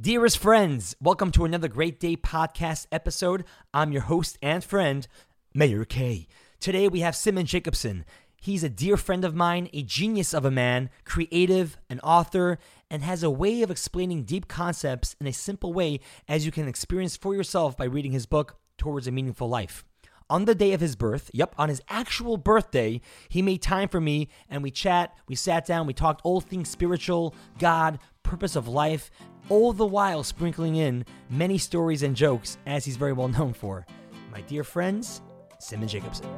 Dearest friends, welcome to another Great Day podcast episode. I'm your host and friend, Mayor K. Today we have Simon Jacobson. He's a dear friend of mine, a genius of a man, creative, an author, and has a way of explaining deep concepts in a simple way as you can experience for yourself by reading his book, Towards a Meaningful Life. On the day of his birth, yep, on his actual birthday, he made time for me and we chat, we sat down, we talked all things spiritual, God, purpose of life, all the while sprinkling in many stories and jokes as he's very well known for. My dear friends, Simon Jacobson.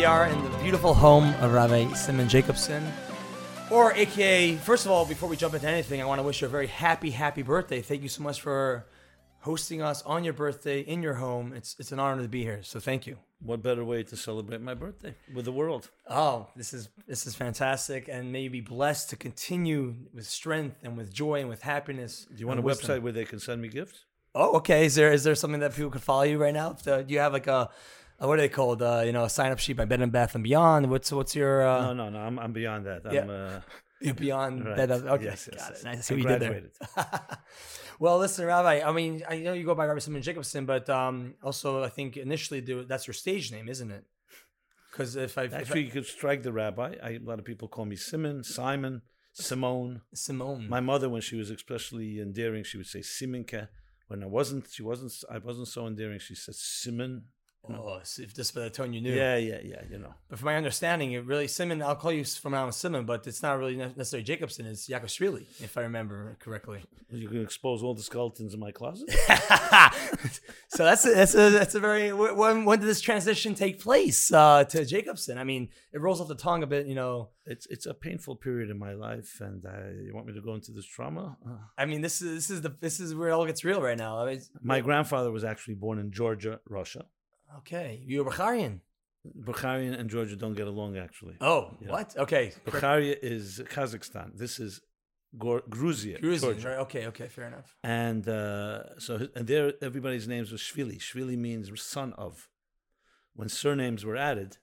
We are in the beautiful home of Rabbi Simon Jacobson, or AKA, first of all, before we jump into anything, I want to wish you a very happy, happy birthday. Thank you so much for hosting us on your birthday in your home. It's, it's an honor to be here, so thank you. What better way to celebrate my birthday with the world? Oh, this is this is fantastic, and may you be blessed to continue with strength and with joy and with happiness. Do you want a wisdom. website where they can send me gifts? Oh, okay. Is there is there something that people can follow you right now? Do you have like a what are they called? Uh, you know, a sign up sheet by Bed and Bath and Beyond. What's what's your uh, no, no, no. I'm, I'm beyond that. I'm, yeah. uh, you're beyond right. Bed. Okay, Yes, yes, got yes. it. I see what you did there. well, listen, Rabbi. I mean, I know you go by Rabbi Simon Jacobson, but um, also I think initially that's your stage name, isn't it? Because if I if Actually, I, you could strike the rabbi. I, a lot of people call me Simon, Simon, Simone. Simone. My mother, when she was especially endearing, she would say Simonke. When I wasn't, she wasn't. I wasn't so endearing. She said Simon. Oh, if just by the tone you knew. Yeah, yeah, yeah. You know. But from my understanding, it really Simon. I'll call you from now on Simon, but it's not really ne- necessarily Jacobson. It's Yakovshvili, if I remember correctly. You can expose all the skeletons in my closet. so that's a, that's a that's a very when when did this transition take place uh, to Jacobson? I mean, it rolls off the tongue a bit, you know. it's it's a painful period in my life, and uh, you want me to go into this trauma? Uh, I mean, this is this is the this is where it all gets real right now. I mean, my grandfather was actually born in Georgia, Russia. Okay, you're Bukharian. Bukharian and Georgia don't get along, actually. Oh, Yeah. what? Okay, Bukharia is Kazakhstan. This is Gor- Gruzia, Gruzian, Georgia. right? Okay, okay, fair enough. And uh, so, and there, everybody's names was Shvili. Shvili means son of. When surnames were added,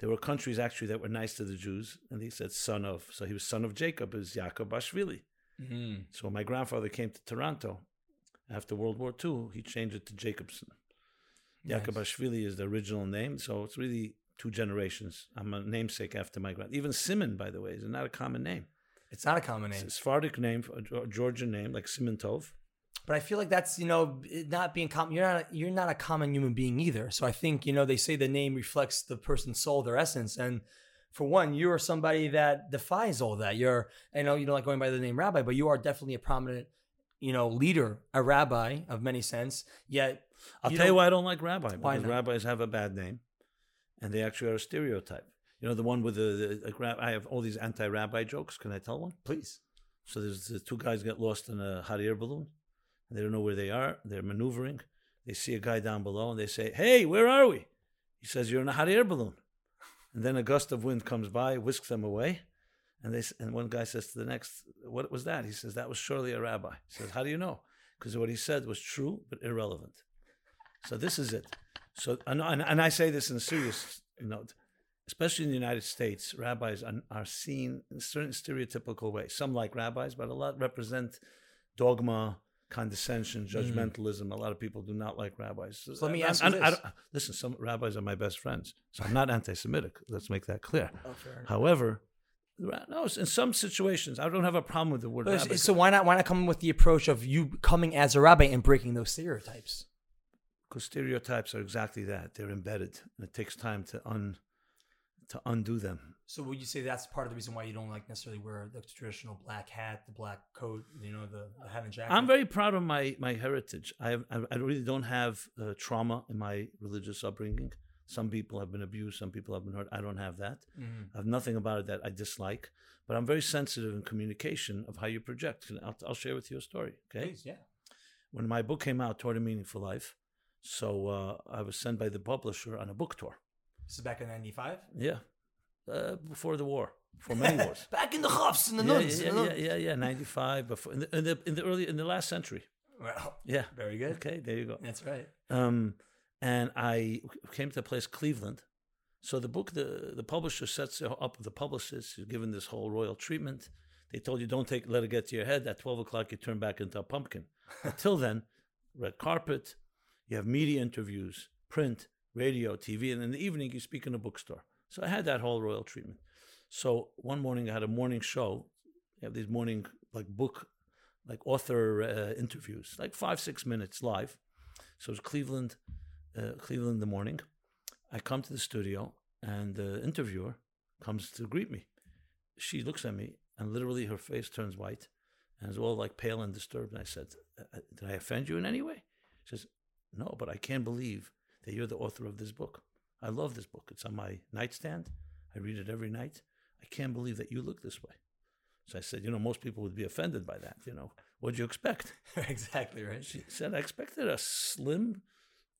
there were countries actually that were nice to the Jews, and they said son of. So he was son of Jacob, is Yaakov Bashvili. Mm. So when my grandfather came to Toronto after World War II, he changed it to Jacobson. Nice. Yakubashvili is the original name, so it's really two generations. I'm a namesake after my grand. Even Simon, by the way, is not a common name. It's not a common name, It's a Sephardic name, a Georgian name, like Simon Tov. but I feel like that's you know not being common. You're not you're not a common human being either. So I think you know they say the name reflects the person's soul, their essence, and for one, you are somebody that defies all that. You're I know you don't like going by the name rabbi, but you are definitely a prominent you know leader, a rabbi of many sense. Yet I'll You tell you why I don't like rabbi. Why Because not? rabbis have a bad name, and they actually are a stereotype. You know, the one with the, the like, I have all these anti-rabbi jokes. Can I tell one? please, So there's the two guys get lost in a hot air balloon. And they don't know where they are. They're maneuvering. They see a guy down below and they say, Hey, where are we? He says, You're in a hot air balloon. And then a gust of wind comes by, whisks them away. And they and one guy says to the next, What was that? He says, That was surely a rabbi. He says, How do you know? Because what he said was true but irrelevant. So this is it. So and, and, and I say this in a serious note, especially in the United States, rabbis are, are seen in certain stereotypical ways. Some like rabbis, but a lot represent dogma, condescension, judgmentalism. A lot of people do not like rabbis. Mm. So let me I- ask I- you I this. don't- listen, some rabbis are my best friends, so I'm not anti-Semitic. Let's make that clear. oh. However, no, in some situations, I don't have a problem with the word But so why not why not come with the approach of you coming as a rabbi and breaking those stereotypes? Because stereotypes are exactly that. They're embedded and it takes time to un to undo them. So would you say that's part of the reason why you don't like necessarily wear the traditional black hat, the black coat, you know, the, the hat and jacket? i'm very proud of my my heritage. I have, I- really don't have uh, trauma in my religious upbringing. Some people have been abused some people have been hurt. I don't have that. Mhm. i have nothing about it that i dislike but i'm very sensitive in communication of how you project. And i'll, I'll share with you a story okay? Please, yeah. when my book came out toward a meaningful life so uh, i was sent by the publisher on a book tour This is back in '95. yeah uh, before the war for many wars back in the Chofs and the yeah, nuns. yeah, know? yeah, yeah, yeah, 95 before in the, in the in the early in the last century Well, Yeah. very good. Okay, there you go. That's right. Um, and I came to a place, Cleveland. So the book, the, the publisher sets up the publicist. You're given this whole royal treatment. They told you don't take let it get to your head. At twelve o'clock, you turn back into a pumpkin. Until then, red carpet. You have media interviews, print, radio, TV, and in the evening you speak in a bookstore. So I had that whole royal treatment. So one morning I had a morning show. You have these morning like book, like author uh, interviews, like five six minutes live. So it was Cleveland, uh, Cleveland in the morning. I come to the studio, and the interviewer comes to greet me. She looks at me, and literally her face turns white, and is all like pale and disturbed. And I said, "Uh, "Did I offend you in any way?" She says, "No, but I can't believe that you're the author of this book. I love this book. It's on my nightstand. I read it every night. I can't believe that you look this way." So I said, "You know, most people would be offended by that. You know, what'd you expect?" exactly right. She said, I expected a slim,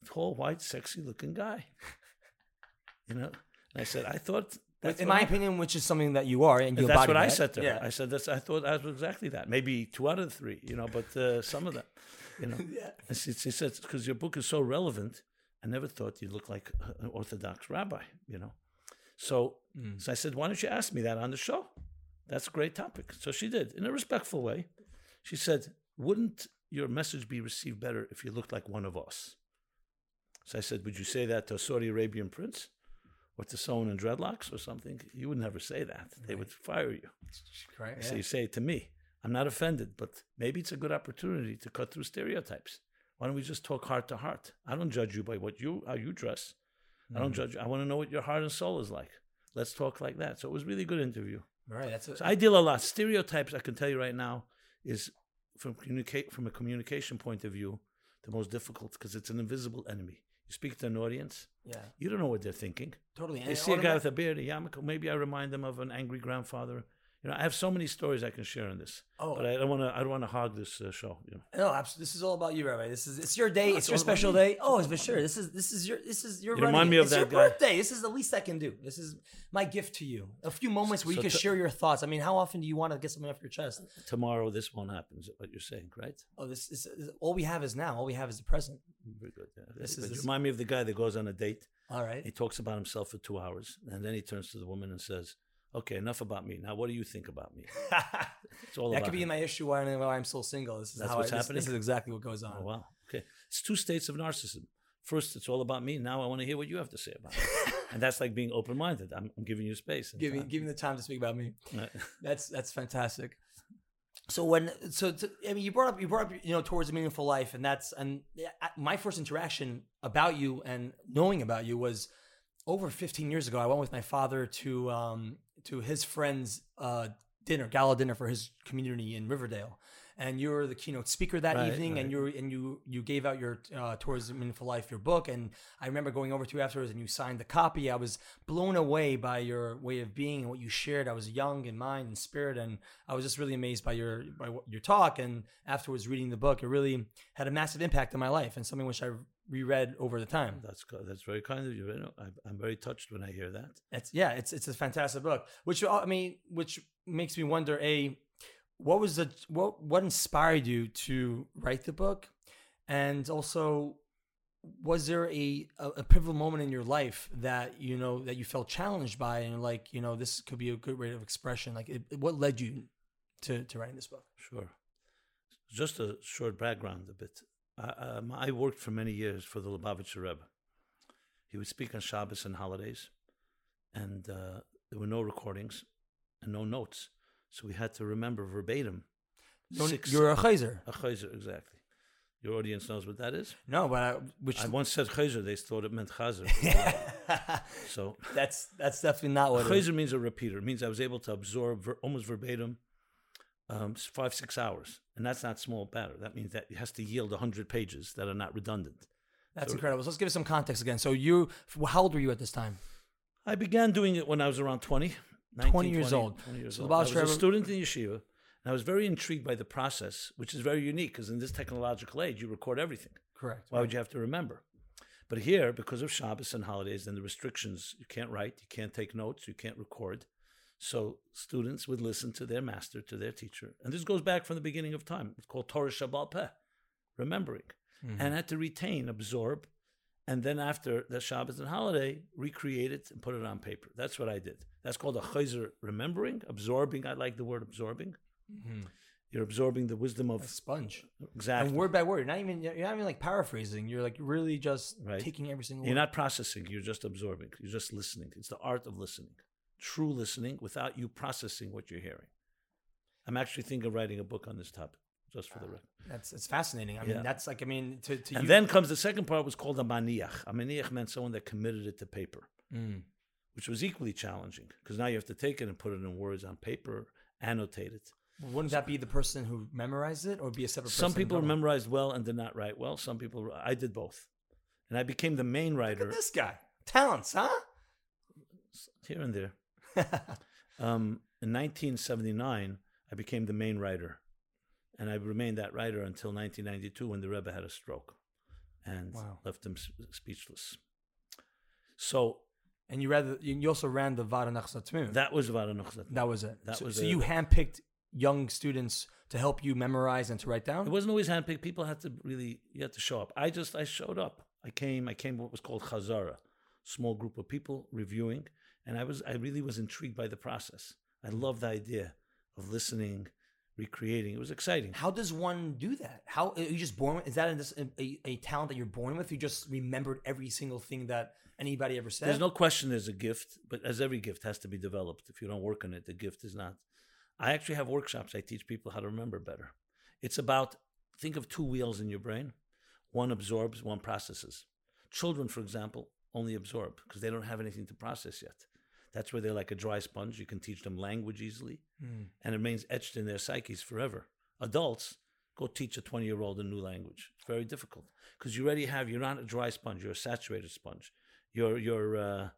tall, white, sexy looking guy. You know? And I said, I thought that's in my I- opinion, which is something that you are, and that's what I said to her. Yeah. I said that's I thought I was exactly that. Maybe two out of the three, you know, but uh, some of them, you know. Yeah. And she, she said, because your book is so relevant, I never thought you'd look like an Orthodox rabbi, you know. So, Mm. so I said, why don't you ask me that on the show? That's a great topic. So she did in a respectful way. She said, wouldn't your message be received better if you looked like one of us? So I said, would you say that to a Saudi Arabian prince or to someone in dreadlocks or something? You would never say that. They would fire you. Correct. So yeah. you say it to me. I'm not offended, but maybe it's a good opportunity to cut through stereotypes. Why don't we just talk heart to heart? I don't judge you by what you how you dress. I Mm. don't judge. I want to know what your heart and soul is like. Let's talk like that. So it was a really good interview. Right. That's a, So I deal a lot. Stereotypes, I can tell you right now, is from communicate from a communication point of view, the most difficult because it's an invisible enemy. You speak to an audience, yeah. you don't know what they're thinking. Totally. They see a guy with a beard, a yarmulke. Maybe I remind them of an angry grandfather. You know, I have so many stories I can share on this, Oh. but I don't want to. I don't want to hog this uh, show. You know, No, absolutely. This is all about you, Rabbi. This is it's your day. No, it's it's your special day. Oh, for sure. This is this is your this is your. You remind me of it's that your guy. birthday. This is the least I can do. This is my gift to you. A few moments where So you can to- share your thoughts. I mean, how often do you want to get something off your chest? tomorrow this won't happen. Is what you're saying, right? Oh, this is all we have is now. All we have is the present. Very good. Yeah. This But is- you remind me of the guy that goes on a date. All right. He talks about himself for two hours, and then he turns to the woman and says, "Okay, enough about me. Now, what do you think about me?" It's all that about could be my issue why, I'm- why I'm still single. This is That's how what's I, this, happening? This is exactly what goes on. Oh wow. Okay. It's two states of narcissism. First, it's all about me. Now, I want to hear what you have to say about it. and that's like being open-minded. I'm, I'm giving you space. and Give me time. give me the time to speak about me. That's that's fantastic. So when so to, I mean you brought up you brought up you know towards a meaningful life and that's and my first interaction about you and knowing about you was over 15 years ago. I went with my father to um to his friend's uh dinner gala dinner for his community in Riverdale. And you were the keynote speaker that Right, evening, and you were, and you you gave out your uh, towards a meaningful life your book, and I remember going over to you afterwards, and you signed the copy. I was blown away by your way of being and what you shared. I was young in mind and spirit, and I was just really amazed by your by your talk. And afterwards, reading the book, it really had a massive impact on my life, and something which I reread over the time. that's that's very kind of you. you know, I, I'm very touched when I hear that. It's yeah, it's it's a fantastic book. Which uh, I mean, which makes me wonder: a, what was the what what inspired you to write the book, and also, was there a a, a pivotal moment in your life that you know that you felt challenged by, and like, you know, this could be a good rate of expression. Like, it, what led you to to writing this book? Sure. Just a short background a bit. I, um, I worked for many years for the Lubavitcher Rebbe. He would speak on Shabbos and holidays, and uh, there were no recordings and no notes. So we had to remember verbatim. No, six- You're a chayzer. a chayzer, exactly. Your audience knows what that is. No, but I, which I once said chayzer, they thought it meant chazer. so that's that's definitely not what. Chayzer means a repeater. It means I was able to absorb ver- almost verbatim um, five, six hours. And that's not small matter. That means that it has to yield 100 pages that are not redundant. That's incredible. So let's give us some context again. So you, how old were you at this time? I began doing it when I was around 20. 19, 20 years old. 20 years So old. I was a student in yeshiva, and I was very intrigued by the process, which is very unique because in this technological age, you record everything. Correct. Why would you have to remember? But here, because of Shabbos and holidays and the restrictions, you can't write, you can't take notes, you can't record. So students would listen to their master, to their teacher. And this goes back from the beginning of time. It's called Torah Sheba'al Peh. remembering, Mhm. and had to retain, absorb, and then after the Shabbos and holiday, recreate it and put it on paper. That's what I did. That's called a chayzer remembering, absorbing. I like the word absorbing. Mhm. You're absorbing the wisdom of a sponge. exactly. And word by word, you're not even you're not even like paraphrasing. You're like really just Right. taking every single. You're word. not processing, you're just absorbing. You're just listening. It's the art of listening. True listening without you processing what you're hearing. I'm actually thinking of writing a book on this topic, just for the record. That's it's fascinating. I mean, Yeah. that's like I mean to to And you. then comes the second part, was called a maniach. A maniach meant someone that committed it to paper, Mm. which was equally challenging because now you have to take it and put it in words on paper, annotate it. Wouldn't that be the person who memorized it, or be a separate? person Some people memorized well and did not write well. Some people, I did both. And I became the main writer at this guy, talents, huh? here and there. Um, in 1979, I became the main writer, and I remained that writer until 1992 when the Rebbe had a stroke and Wow. left him s- speechless. So and you rather you also ran the Varanach Satmim. that was Varanuch. That was it. That so, was so a- you handpicked young students to help you memorize and to write down. It wasn't always handpicked. People had to really, you had to show up. I just, I showed up. I came, I came what was called Chazara, small group of people reviewing, and I was, I really was intrigued by the process. I loved the idea of listening, recreating. It was exciting. How does one do that? How are you just born? With, is that a, a, a talent that you're born with? You just remembered every single thing that anybody ever said. There's no question there's a gift, but as every gift has to be developed. If you don't work on it, the gift is not. I actually have workshops. I teach people how to remember better. It's about think of two wheels in your brain. One absorbs, one processes. Children, for example, only absorb because they don't have anything to process yet. That's where they're like a dry sponge. You can teach them language easily, Mm. and it remains etched in their psyches forever. Adults, go teach a 20 year old a new language. It's very difficult because you already have, you're not a dry sponge, you're a saturated sponge. You're, you're, uh,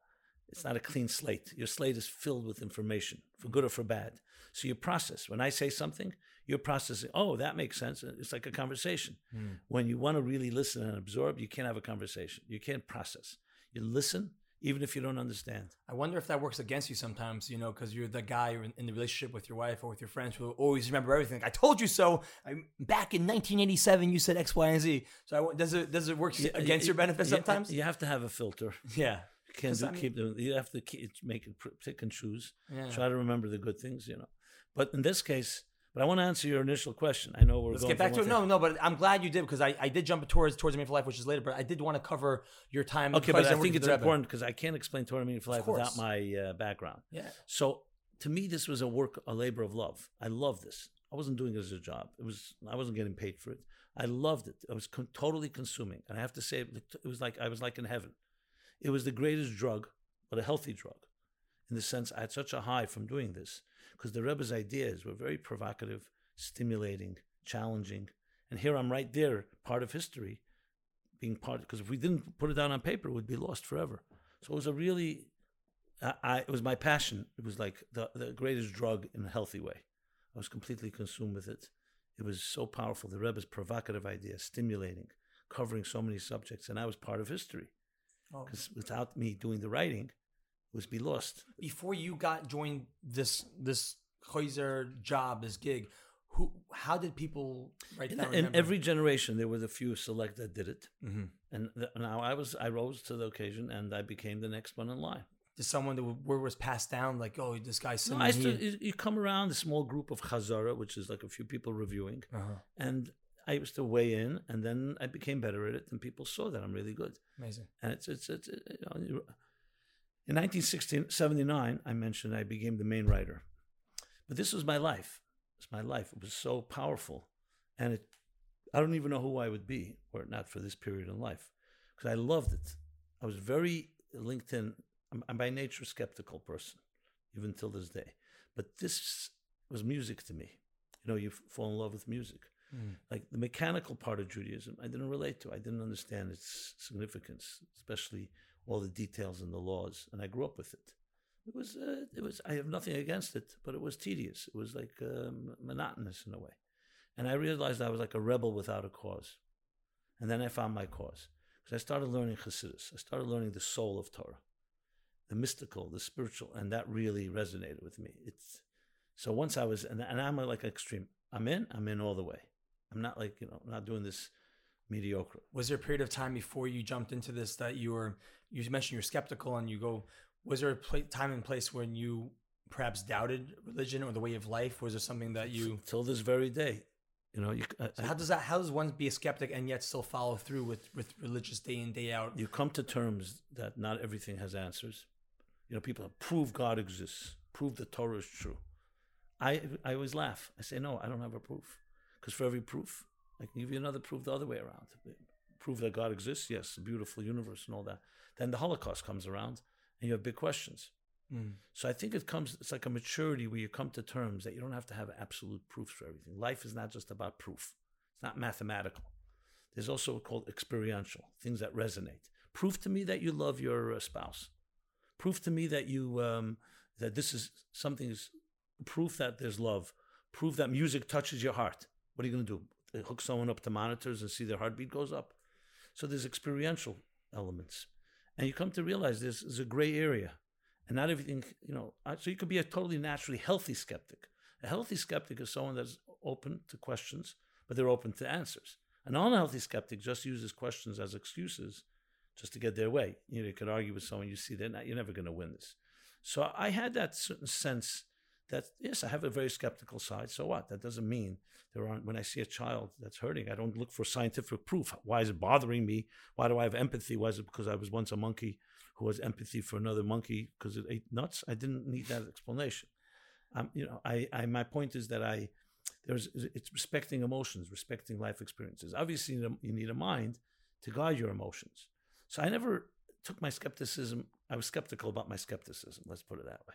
it's not a clean slate. Your slate is filled with information, for good or for bad. So you process. When I say something, you're processing, oh, that makes sense. It's like a conversation. Mm. When you want to really listen and absorb, you can't have a conversation. You can't process. You listen, even if you don't understand. I wonder if that works against you sometimes, you know, because you're the guy in, in the relationship with your wife or with your friends who always remember everything. Like, I told you so. I, back in 1987, you said X, Y, and Z. So I does it does it work against your benefit sometimes? You have to have a filter. Yeah. You can't 'Cause do, I mean- keep doing. You have to keep, make it pick and choose. Yeah. Try to remember the good things, you know. But in this case, but I want to answer your initial question. I know we're Let's get back to it. No, no, but I'm glad you did because I, I did jump towards towards the meaning for life, which is later. But I did want to cover your time. Okay, but I think it's important because I can't explain Torah meaning for life without my uh, background. Yeah. So to me, this was a work, a labor of love. I love this. I wasn't doing it as a job. It was. I wasn't getting paid for it. I loved it. I was con- totally consuming, and I have to say, it was like I was like in heaven. It was the greatest drug, but a healthy drug, in the sense I had such a high from doing this because the Rebbe's ideas were very provocative, stimulating, challenging, and here I'm right there, part of history, being part. Because if we didn't put it down on paper, it would be lost forever. So it was a really I, I it was my passion. It was like the the greatest drug in a healthy way. I was completely consumed with it. It was so powerful. The Rebbe's provocative ideas, stimulating, covering so many subjects, and I was part of history. Oh. Because without me doing the writing, it was be lost. Before you got joined this this Khoizer job, this gig, who how did people write In, down? in every generation, there were the few select that did it, Mhm. and th- now I was I rose to the occasion, and I became the next one in line. Did someone that word was passed down like, oh, this guy's No. I still, you, come around a small group of Chazara, which is like a few people reviewing, Uh-huh. and I used to weigh in, and then I became better at it, and people saw that I'm really good. Amazing. And it's it's it's it, you know, in 1979, I mentioned I became the main writer, but this was my life. It's my life. It was so powerful, and it I don't even know who I would be were it not for this period in life, because I loved it. I was very linked in. I'm, I'm by nature a skeptical person, even till this day. But this was music to me. You know, you f- fall in love with music Mm. like the mechanical part of Judaism, I didn't relate to. I didn't understand its significance, especially all the details and the laws. And I grew up with it. It was, uh, it was. I have nothing against it, but it was tedious. It was like um, monotonous in a way. And I realized I was like a rebel without a cause. And then I found my cause because I started learning Hasidus. I started learning the soul of Torah, the mystical, the spiritual, and that really resonated with me. It's so once I was, and, and I'm like extreme. I'm in. I'm in all the way. I'm not like you know, I'm not doing this mediocre. Was there a period of time before you jumped into this that you were you mentioned you're skeptical and you go was there a pla time and place when you perhaps doubted religion or the way of life? Was there something that you till this very day? You know, you, uh, I, so how does that how does one be a skeptic and yet still follow through with with religious day in day out? you come to terms that not everything has answers. You know, people have, prove God exists, prove the Torah is true. I I always laugh. I say, no, I don't have a proof, because for every proof, I can give you another proof the other way around. Prove that God exists, yes, beautiful universe and all that. Then the Holocaust comes around, and you have big questions. Mm. So I think it comes. It's like a maturity where you come to terms that you don't have to have absolute proofs for everything. Life is not just about proof. It's not mathematical. There's also called experiential things that resonate. Prove to me that you love your uh, spouse. Prove to me that you um, that this is something is proof that there's love. Prove that music touches your heart. What are you going to do? Hook someone up to monitors and see their heartbeat goes up. So there's experiential elements, and you come to realize this is a gray area and not everything, you know. So you could be a totally naturally healthy skeptic. A healthy skeptic is someone that's open to questions, but they're open to answers. An unhealthy skeptic just uses questions as excuses just to get their way. You know, you could argue with someone, you see, not, you're never going to win this. So I had that certain sense that, yes, I have a very skeptical side. So what? That doesn't mean there aren't, when I see a child that's hurting, I don't look for scientific proof. Why is it bothering me? Why do I have empathy? Why is it because I was once a monkey who has empathy for another monkey because it ate nuts? I didn't need that explanation. Um, you know, I, I, my point is that I, there's, it's respecting emotions, respecting life experiences. Obviously, you need a- you need a mind to guide your emotions. So I never took my skepticism. I was skeptical about my skepticism. Let's put it that way.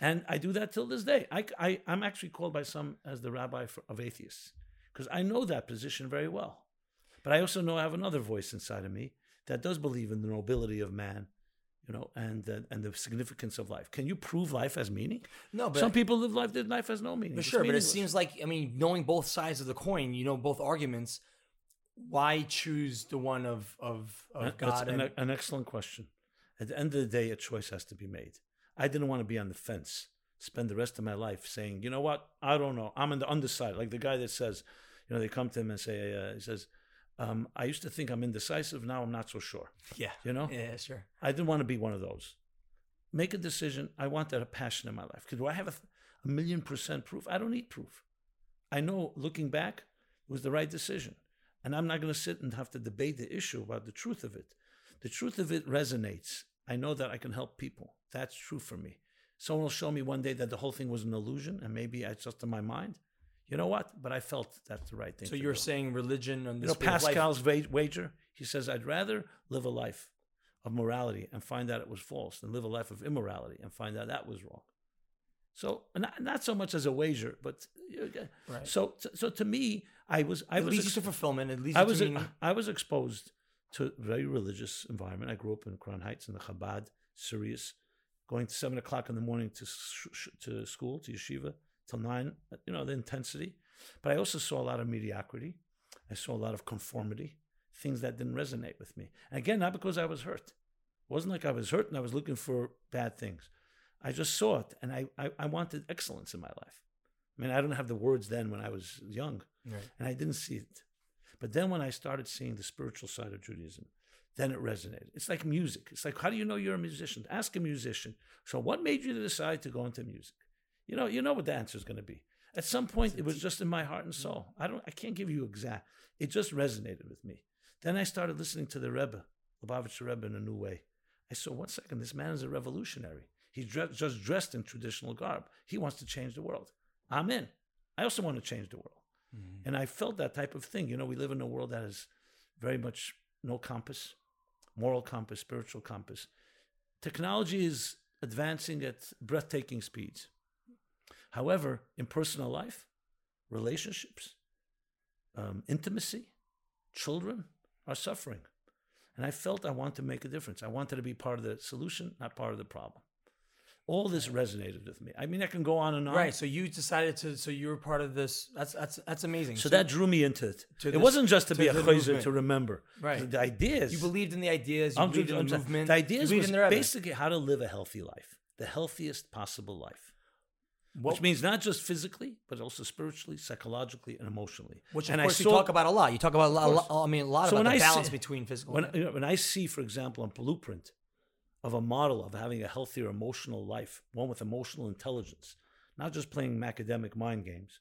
And I do that till this day. I, I, I'm actually called by some as the rabbi for, of atheists because I know that position very well. But I also know I have another voice inside of me that does believe in the nobility of man, you know, and the, and the significance of life. Can you prove life has meaning? No, but Some people live life that life has no meaning. But sure, but it seems like I mean, knowing both sides of the coin, you know both arguments. Why choose the one of of, of That's God? an, and, an excellent question. At the end of the day, a choice has to be made. I didn't want to be on the fence, spend the rest of my life saying, you know what, I don't know. I'm on the underside. Like the guy that says, you know, they come to him and say, uh, he says, um, I used to think I'm indecisive. Now I'm not so sure. yeah, You know, yeah, sure. I didn't want to be one of those. Make a decision. I want that a passion in my life. Because do I have a, a million percent proof? I don't need proof. I know looking back, it was the right decision. And I'm not going to sit and have to debate the issue about the truth of it. The truth of it resonates. I know that I can help people. That's true for me. Someone will show me one day that the whole thing was an illusion and maybe it's just in my mind. You know what? But I felt that's the right thing. So you're do. saying religion and You this know, of life- Pascal's wa- wager. He says, "I'd rather live a life of morality and find out it was false than live a life of immorality and find out that was wrong." So, not, not so much as a wager, but Right. so so to me, I was I it was leads ex- to fulfillment. It leads I was meaning. I was exposed to a very religious environment. I grew up in Crown Heights in the Chabad, Sirius, going to seven o'clock in the morning to sh- to school to yeshiva till nine. You know the intensity, but I also saw a lot of mediocrity. I saw a lot of conformity, things that didn't resonate with me. And again, not because I was hurt. It wasn't like I was hurt and I was looking for bad things. I just saw it, and I, I, I wanted excellence in my life. I mean, I don't have the words then when I was young, Right. and I didn't see it. But then when I started seeing the spiritual side of Judaism, then it resonated. It's like music. It's like, how do you know you're a musician? Ask a musician. So what made you decide to go into music? You know, you know what the answer is going to be. At some point, it was just in my heart and mm-hmm. soul. I don't, I can't give you exact. It just resonated with me. Then I started listening to the Rebbe, Lubavitcher Rebbe, in a new way. I saw, one second, this man is a revolutionary. He's dre- just dressed in traditional garb. He wants to change the world. I'm in. I also want to change the world. Mm-hmm. And I felt that type of thing. You know, we live in a world that is very much no compass, moral compass, spiritual compass. Technology is advancing at breathtaking speeds. However, in personal life, relationships, um, intimacy, children are suffering. And I felt I wanted to make a difference. I wanted to be part of the solution, not part of the problem. All this resonated with me. I mean, I can go on and on. Right. So you decided to. So you were part of this. That's that's that's amazing. So that drew me into it. it this- wasn't just to, to be a chayzer to remember. Right. The, ideas. you believed in the ideas. You I'm believed in I'm the movement. The ideas was in the Rebbe. basically how to live a healthy life, the healthiest possible life. What- which means not just physically, but also spiritually, psychologically, and emotionally. Which of and course I you talk about a lot. You talk about a lot. a lot- I mean, a lot So about the I balance see- between physical. when you know, when I see, for example, on blueprint of a model of having a healthier emotional life, one with emotional intelligence, not just playing academic mind games,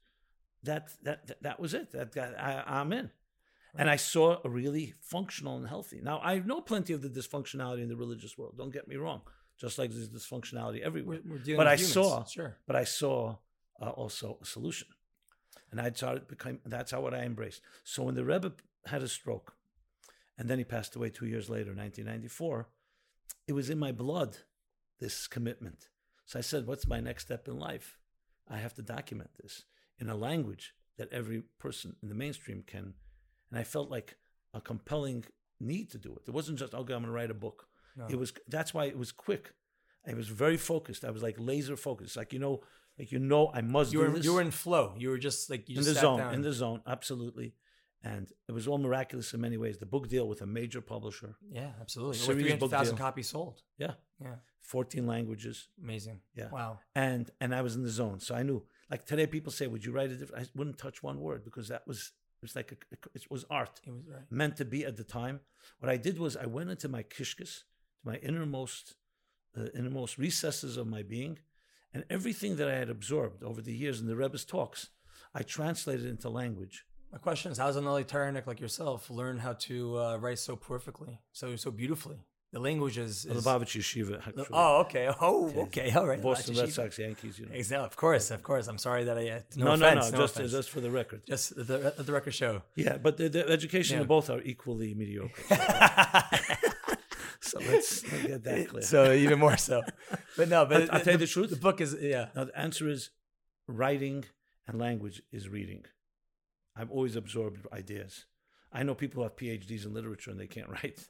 that that that, that was it. That, that I, I'm in, and I saw a really functional and healthy. Now I know plenty of the dysfunctionality in the religious world. Don't get me wrong. Just like there's dysfunctionality everywhere. we're, we're dealing but I humans. saw sure. but I saw uh, also a solution, and I started become. That's how what I embraced. So when the Rebbe had a stroke, and then he passed away two years later, 1994, it was in my blood, this commitment. So I said, "What's my next step in life? I have to document this in a language that every person in the mainstream can." And I felt like a compelling need to do it. It wasn't just, "Okay, I'm going to write a book." No. It was. That's why it was quick. I was very focused. I was like laser focused. Like you know, like you know, I must you do were this you were in flow. You were just like you in the sat zone, down. in the zone, absolutely. And it was all miraculous in many ways. The book deal with a major publisher, yeah, absolutely. Over three hundred thousand copies sold. yeah, Yeah, fourteen languages, amazing. Yeah. Wow. and and I was in the zone, so I knew. Like today, people say, "Would you write a different?" I wouldn't touch one word because that was it was like a, it was art It was right. meant to be at the time. What I did was I went into my kishkas, to my innermost, uh, innermost recesses of my being, and everything that I had absorbed over the years in the Rebbe's talks, I translated into language. My question is, how does an Eli Taranik like yourself learn how to uh, write so perfectly, so so beautifully? The language is. is Lubavitch Yeshiva. actually. oh, okay. Oh, okay. All right. Boston Red Sox, Yankees. You know. Exactly. Of course, of course. I'm sorry that I. Uh, no, No, no, offense, no, no just offense. just for the record. Just the, the record show. Yeah, but the, the education Yeah. of both are equally mediocre. so let's get that clear. so even more so. But no, but I'll- I'll tell you the truth. The book is yeah. now the answer is writing and language is reading. I've always absorbed ideas. I know people who have PhDs in literature and they can't write.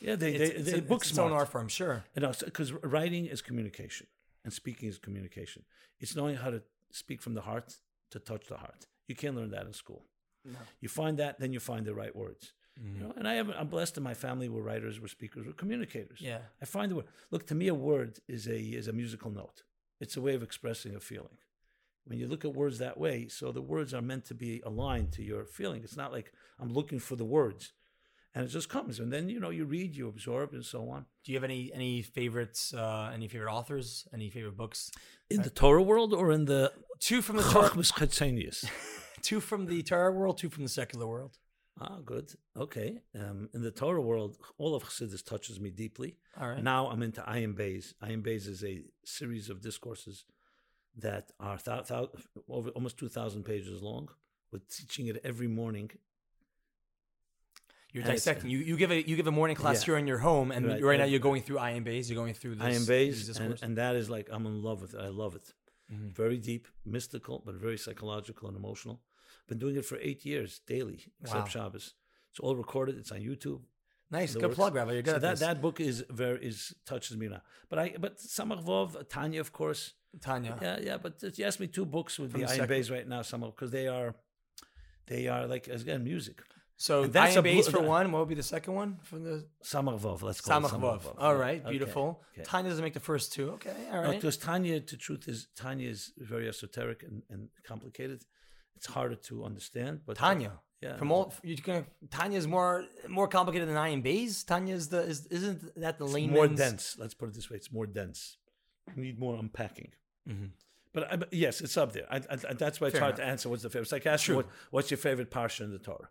Yeah, they It's, they, it's, they a- book it's smart. art form, sure. You know, because writing is communication and speaking is communication. It's knowing how to speak from the heart to touch the heart. You can't learn that in school. No. You find that, then you find the right words. Mm-hmm. You know, and I have, I'm blessed in my family were writers, were speakers, were communicators. Yeah. I find the word. Look, to me, a word is a is a musical note. It's a way of expressing a feeling. When you look at words that way, so the words are meant to be aligned to your feeling. It's not like I'm looking for the words, and it just comes. And then you know you read, you absorb, and so on. Do you have any any favorites? Uh, any favorite authors? Any favorite books? In the Torah world or in the Two from the Torah, two from the Torah world, two from the secular world. Ah, good. Okay. Um, in the Torah world, all of Chassidus touches me deeply. All right. Now I'm into Ayin Bays. Ayin Bays is a series of discourses that are thou- thou- over almost 2,000 pages long. We're teaching it every morning. You're and dissecting. You you give a you give a morning class Yeah. here in your home, and Right, right, now you're going through Ayin Bays. You're going through this, these Bays, and, and that is like, I'm in love with it. I love it. Mhm. Very deep, mystical, but very psychological and emotional. Been doing it for eight years daily, except Wow. Shabbos. It's all recorded. It's on YouTube. Nice, good works. plug, Rabbi. You're good So at that, this. that book is very is touches me now. But I but Samach Vov, Tanya, of course. Tanya. Yeah, yeah. But you ask me two books would be the Ayin Bays right now, Samach, because they are they are like again music. So And that's Ayin a Bays for one. What would be the second one from the Samach Vov, let's call Samach? Vov. All right, beautiful. okay. Tanya doesn't make the first two. Okay, all No, because Tanya, the truth is, Tanya is very esoteric and, and complicated. It's harder to understand. But Tanya. Yeah, From all you can Tanya is more more complicated than Ayin Bays. Tanya is the is isn't that the layman's more dense. Let's put it this way: it's more dense. You need more unpacking. Mhm. But, I, but yes, it's up there. I, I, that's why it's Fair hard enough. to answer. What's the favorite? It's like asking what, what's your favorite parsha in the Torah.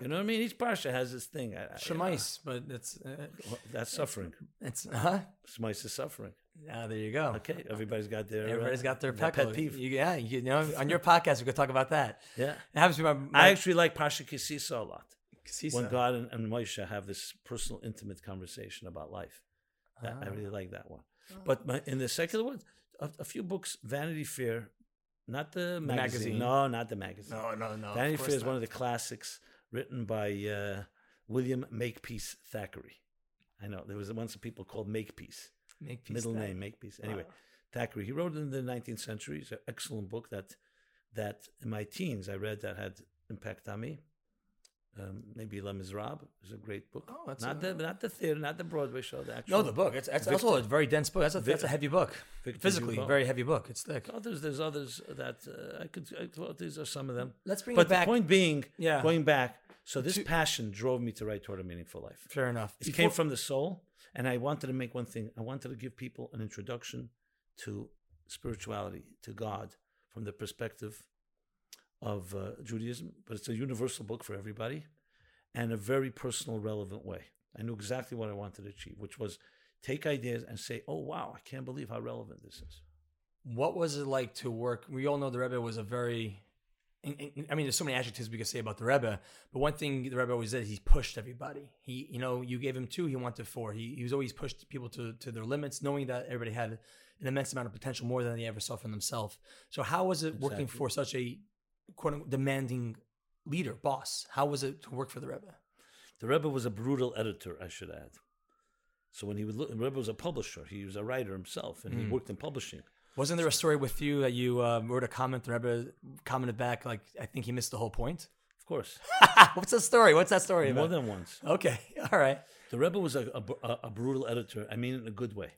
You know what I mean? Each parsha has this thing. I, I- Shemais, but it's uh, well, that's suffering. it's huh? Shemais is suffering. Ah, there you go. Okay, everybody's got their uh, Everybody's got their, their pet peeve. You- yeah, you know, on your podcast we could talk about that. Yeah, It happens to my, my I actually like Parsha Kisisa a lot. Sisa. When God and, and Moshe have this personal, intimate conversation about life. That, I Ah. really like that one. But my, in the secular one, a, a few books, Vanity Fair, not the magazine. magazine. No, not the magazine. No, no, no. Vanity Fair is not. one of the classics written by uh, William Makepeace Thackeray. I know there was once a people called Makepeace, Make peace middle that. name Makepeace. Anyway, Wow. Thackeray. He wrote in the 19th century. It's an excellent book that that in my teens I read that had impact on me. Um, maybe Les Miserables is a great book. Oh, that's not a- the not the theater, not the Broadway show. The actual. No, the book. It's, it's Victor- also a very dense book. That's a, that's a heavy book. Victor Physically, Hugo. very heavy book. It's thick. Others, there's others that uh, I could. I, well, these are some of them. Let's bring But it back. the point being, Yeah. going back. So this To- passion drove me to write toward a meaningful life. Fair enough. It came from the soul, and I wanted to make one thing. I wanted to give people an introduction to spirituality, to God, from the perspective of uh, Judaism. But it's a universal book for everybody, and a very personal, relevant way. I knew exactly what I wanted to achieve, which was take ideas and say, "Oh wow, I can't believe how relevant this is." What was it like to work? We all know the Rebbe was a very. And- and- I mean, there's so many adjectives we could say about the Rebbe, but one thing the Rebbe always did, he pushed everybody. He, you know, you gave him two, he wanted four. He, he was always pushed people to, to their limits, knowing that everybody had an immense amount of potential, more than they ever saw from themselves. So, how was it working for such a quote unquote demanding leader, boss? How was it to work for the Rebbe? The Rebbe was a brutal editor, I should add. So when he would look, the Rebbe was a publisher. He was a writer himself, and he Mm. worked in publishing. Wasn't there a story with you that you um, wrote a comment, the Rebbe commented back, like, I think he missed the whole point? Of course, What's that story? What's that story more about? than once. Okay, all right. The Rebbe was a, a, a- brutal editor. I mean, it in a good way.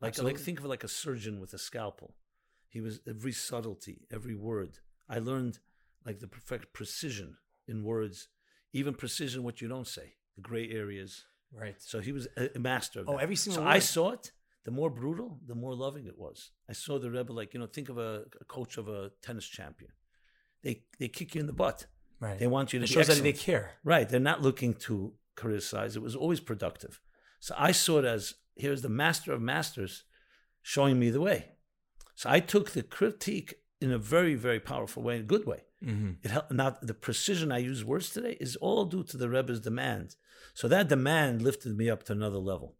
Like, Absolutely. like think of it like a surgeon with a scalpel. He was every subtlety, every word. I learned like the perfect precision in words, even precision what you don't say, the gray areas. Right. So he was a, master. Of Oh, that. every single So I saw it. The more brutal, the more loving it was. I saw the Rebbe like you know, think of a, a coach of a tennis champion. They they kick you in the butt. Right. They want you to it shows that they care. Right. They're not looking to criticize. It was always productive. So I saw it as here's the master of masters showing me the way. So I took the critique in a very, very powerful way, in a good way. Mm-hmm. It helped. Now the precision I use words today is all due to the Rebbe's demand. So that demand lifted me up to another level.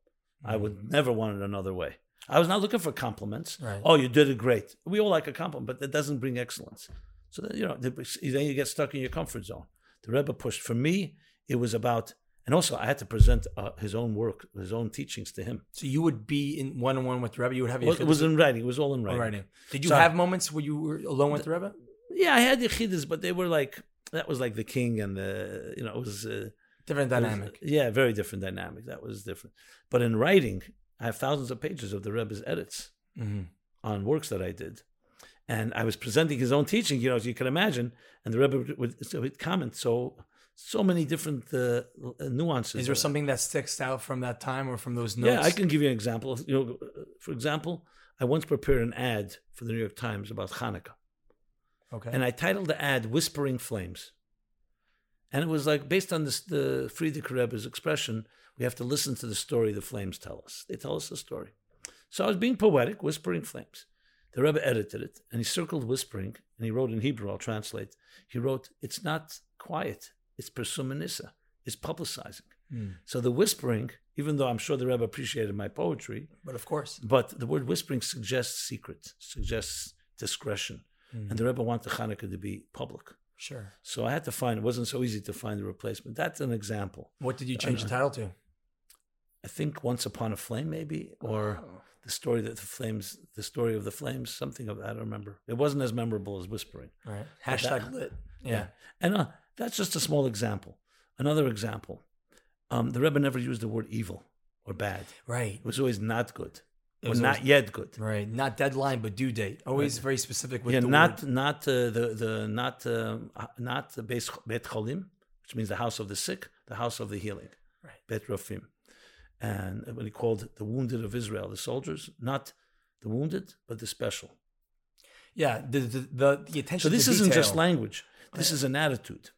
I would never want it another way. I was not looking for compliments. Right. Oh, you did it great. We all like a compliment, but that doesn't bring excellence. So then, you know, then you get stuck in your comfort zone. The Rebbe pushed. For me, it was about, and also I had to present uh, his own work, his own teachings to him. So you would be in one on one with the Rebbe. You would have Well, it was in writing. It was all in writing. writing. Did you So- have moments where you were alone with the Rebbe? Yeah, I had the chiddas, but they were like that was like the king and the you know it was. Uh, Different It was- dynamic. yeah, very different dynamic. That was different. But in writing, I have thousands of pages of the Rebbe's edits Mm-hmm. on works that I did. And I was presenting his own teaching, you know, as you can imagine. And the Rebbe would, would, comment so so many different uh, nuances. Is there something that sticks out from that time or from those notes? Yeah, I can give you an example. You know, for example, I once prepared an ad for the New York Times about Hanukkah. Okay. And I titled the ad "Whispering Flames," and it was like based on this, the Frierdiker Rebbe's expression. We have to listen to the story the flames tell us. They tell us the story. So I was being poetic, whispering flames. The Rebbe edited it, and he circled whispering, and he wrote in Hebrew. I'll translate. He wrote, "It's not quiet. It's pirsumei nissa. It's publicizing." Mm. So the whispering, even though I'm sure the Rebbe appreciated my poetry, But of course. but the word whispering suggests secret, suggests discretion, Mm. and the Rebbe wanted Hanukkah to be public. Sure. So I had to find. It wasn't so easy to find a replacement. That's an example. What did you change the title to? I think "Once Upon a Flame," maybe, or Oh. the story that the flames, the story of the flames, something of that. I don't remember. It wasn't as memorable as whispering. Right. Hashtag that- lit. Yeah. and uh, that's just a small example. Another example, um, the Rebbe never used the word evil or bad. Right. It was always not good, was not always- yet good. Right. Not deadline, but due date. Always very specific with yeah, the not word. not uh, the the not uh, not the Beis Bet Cholim, which means the house of the sick, the house of the healing. Right. Bet Rafim, and when he called the wounded of Israel, the soldiers, not the wounded, but the special. Yeah. The the the, the attention. So this isn't just language. This is an attitude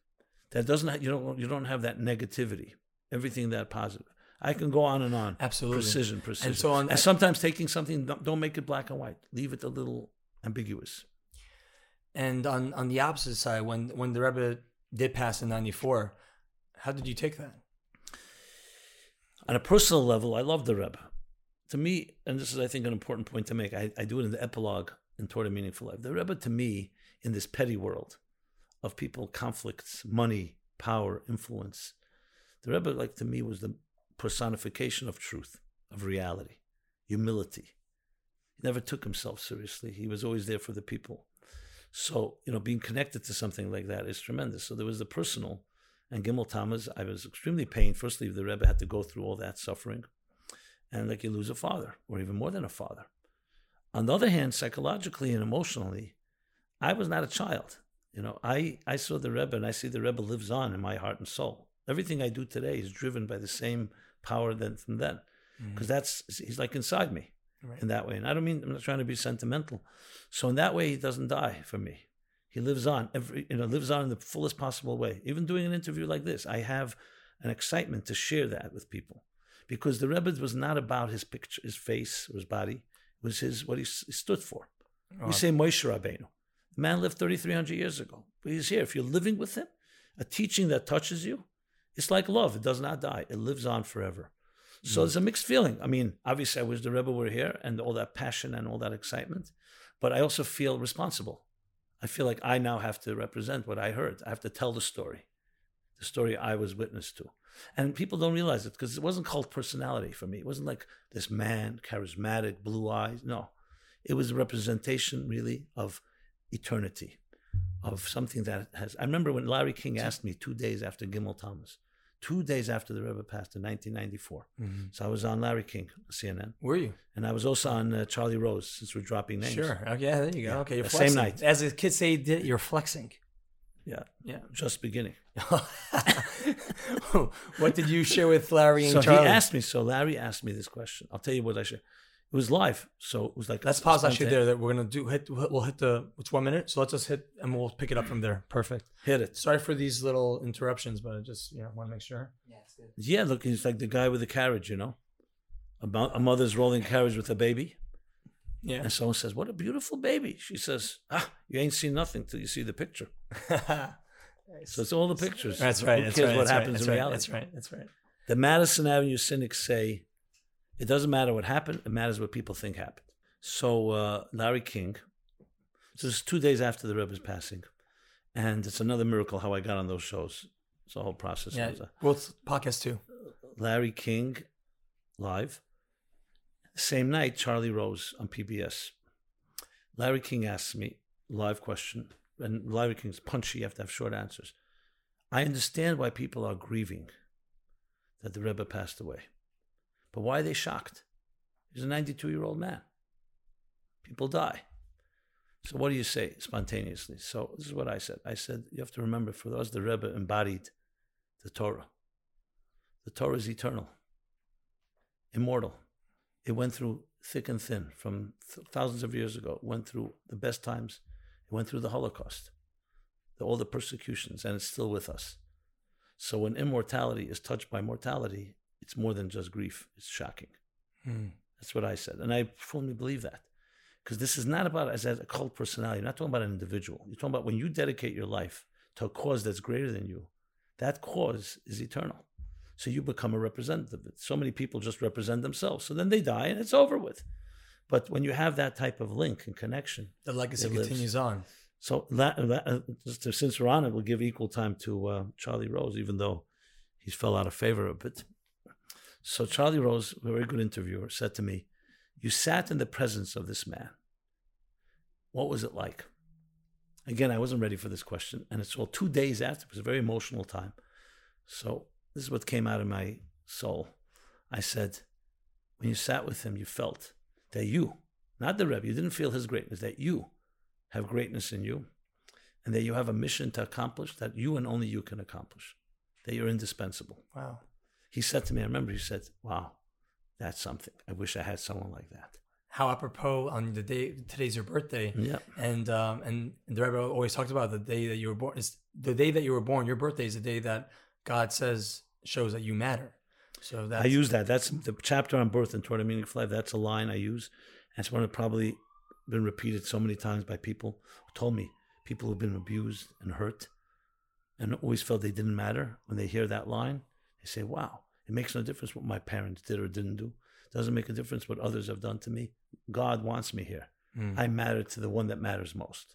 that doesn't you don't you don't have that negativity. Everything that positive. I can go on and on. Absolutely. Precision, precision. And so on- and sometimes taking something, don't, make it black and white. Leave it a little ambiguous. And on on the opposite side, when when the Rebbe did pass in '94, how did you take that? On a personal level, I love the Rebbe. To me, and this is, I think, an important point to make, I, I do it in the epilogue in Toward a Meaningful Life. The Rebbe, to me, in this petty world of people, conflicts, money, power, influence, the Rebbe, like to me, was the personification of truth, of reality, humility. He never took himself seriously. He was always there for the people. So, you know, being connected to something like that is tremendous. So there was the personal, And Gimel Tammuz, I was extremely pained. Firstly, the Rebbe had to go through all that suffering, and like you lose a father, or even more than a father. On the other hand, psychologically and emotionally, I was not a child. You know, I, I saw the Rebbe, and I see the Rebbe lives on in my heart and soul. Everything I do today is driven by the same power than from then, mm-hmm. because that's he's like inside me Right. in that way. And I don't mean I'm not trying to be sentimental. So in that way, he doesn't die for me. He lives on every you know lives on in the fullest possible way. Even doing an interview like this, I have an excitement to share that with people because the Rebbe was not about his picture, his face, or his body. It was his what he s- stood for. Oh, We say Moshe Rabbeinu. The man lived 3,300 years ago, but he's here. If you're living with him, a teaching that touches you, it's like love. It does not die. It lives on forever. So hmm. it's a mixed feeling. I mean, obviously, I wish the Rebbe were here and all that passion and all that excitement, but I also feel responsible. I feel like I now have to represent what I heard. I have to tell the story, the story I was witness to. And people don't realize it because it wasn't called personality for me. It wasn't like this man, charismatic, blue eyes. No, it was a representation really of eternity, of something that has. I remember when Larry King asked me two days after Gimel Tammuz, two days after the Rebbe passed in 1994. Mhm. So I was on Larry King, CNN, Were you? and I was also on uh, Charlie Rose since we're dropping names. Sure. Oh, yeah, there you go. Yeah. Okay, you're same night. As the kids say, you're flexing. Yeah, Yeah. just beginning. what did you share with Larry and So Charlie? he asked me. So Larry asked me this question. I'll tell you what I shared. It was live, so it was like Let's pause actually spontan- there. That we're gonna do hit. We'll hit the. It's one minute, so let's just hit and we'll pick it up from there. Perfect. Hit it. Sorry for these little interruptions, but I just you know want to make sure. Yeah, it's good. Yeah, look, he's like the guy with the carriage, you know. A, a mother's rolling carriage with a baby, Yeah. and someone says, "What a beautiful baby." She says, "Ah, you ain't seen nothing till you see the picture." So it's all the pictures. that's right. Who That's cares right. what that's right, happens that's in right. That's right. That's right. The Madison Avenue cynics say it doesn't matter what happened; it matters what people think happened. So uh, Larry King. So this is two days after the Rebbe's passing, and it's another miracle how I got on those shows. It's a whole process. Yeah. Well, podcast too. Larry King live. Same night, Charlie Rose on PBS. Larry King asks me live question, and Larry King's punchy. You have to have short answers. I understand why people are grieving that the Rebbe passed away, but why are they shocked? He's a 92 year old man. People die. So what do you say spontaneously? So this is what I said. I said you have to remember, for us, the Rebbe embodied the Torah. The Torah is eternal, immortal. It went through thick and thin from th- thousands of years ago. It went through the best times. It went through the Holocaust, the, all the persecutions, and it's still with us. So when immortality is touched by mortality, it's more than just grief. It's shocking. Hmm. That's what I said. And I firmly believe that. Because this is not about as a cult personality. You're not talking about an individual. You're talking about when you dedicate your life to a cause that's greater than you, that cause is eternal. So you become a representative. of it. So many people just represent themselves. So then they die and it's over with. But when you have that type of link and connection, The legacy continues on. so la- uh, just to- since we're on it, we'll give equal time to uh, Charlie Rose, even though he's fell out of favor a bit. So Charlie Rose, a very good interviewer, said to me, "You sat in the presence of this man. What was it like?" Again, I wasn't ready for this question, and it's all two days after. It was a very emotional time. So this is what came out of my soul. I said, "When you sat with him, you felt that you, not the Rebbe, you didn't feel his greatness, that you." have greatness in you and that you have a mission to accomplish that you and only you can accomplish, that you're indispensable. Wow. He said to me, I remember he said, Wow, that's something. I wish I had someone like that. How apropos on the day today's your birthday. Yeah. And um and the Rebbe always talked about the day that you were born. Is the day that you were born. Your birthday is the day that God says shows that you matter. So that's I use that. That's the chapter on birth and toward a meaningful life. That's a line I use. And it's one that probably been repeated so many times by people who told me people who've been abused and hurt and always felt they didn't matter. When they hear that line, they say, Wow, it makes no difference what my parents did or didn't do. It doesn't make a difference what others have done to me. God wants me here. Mm. I matter to the one that matters most.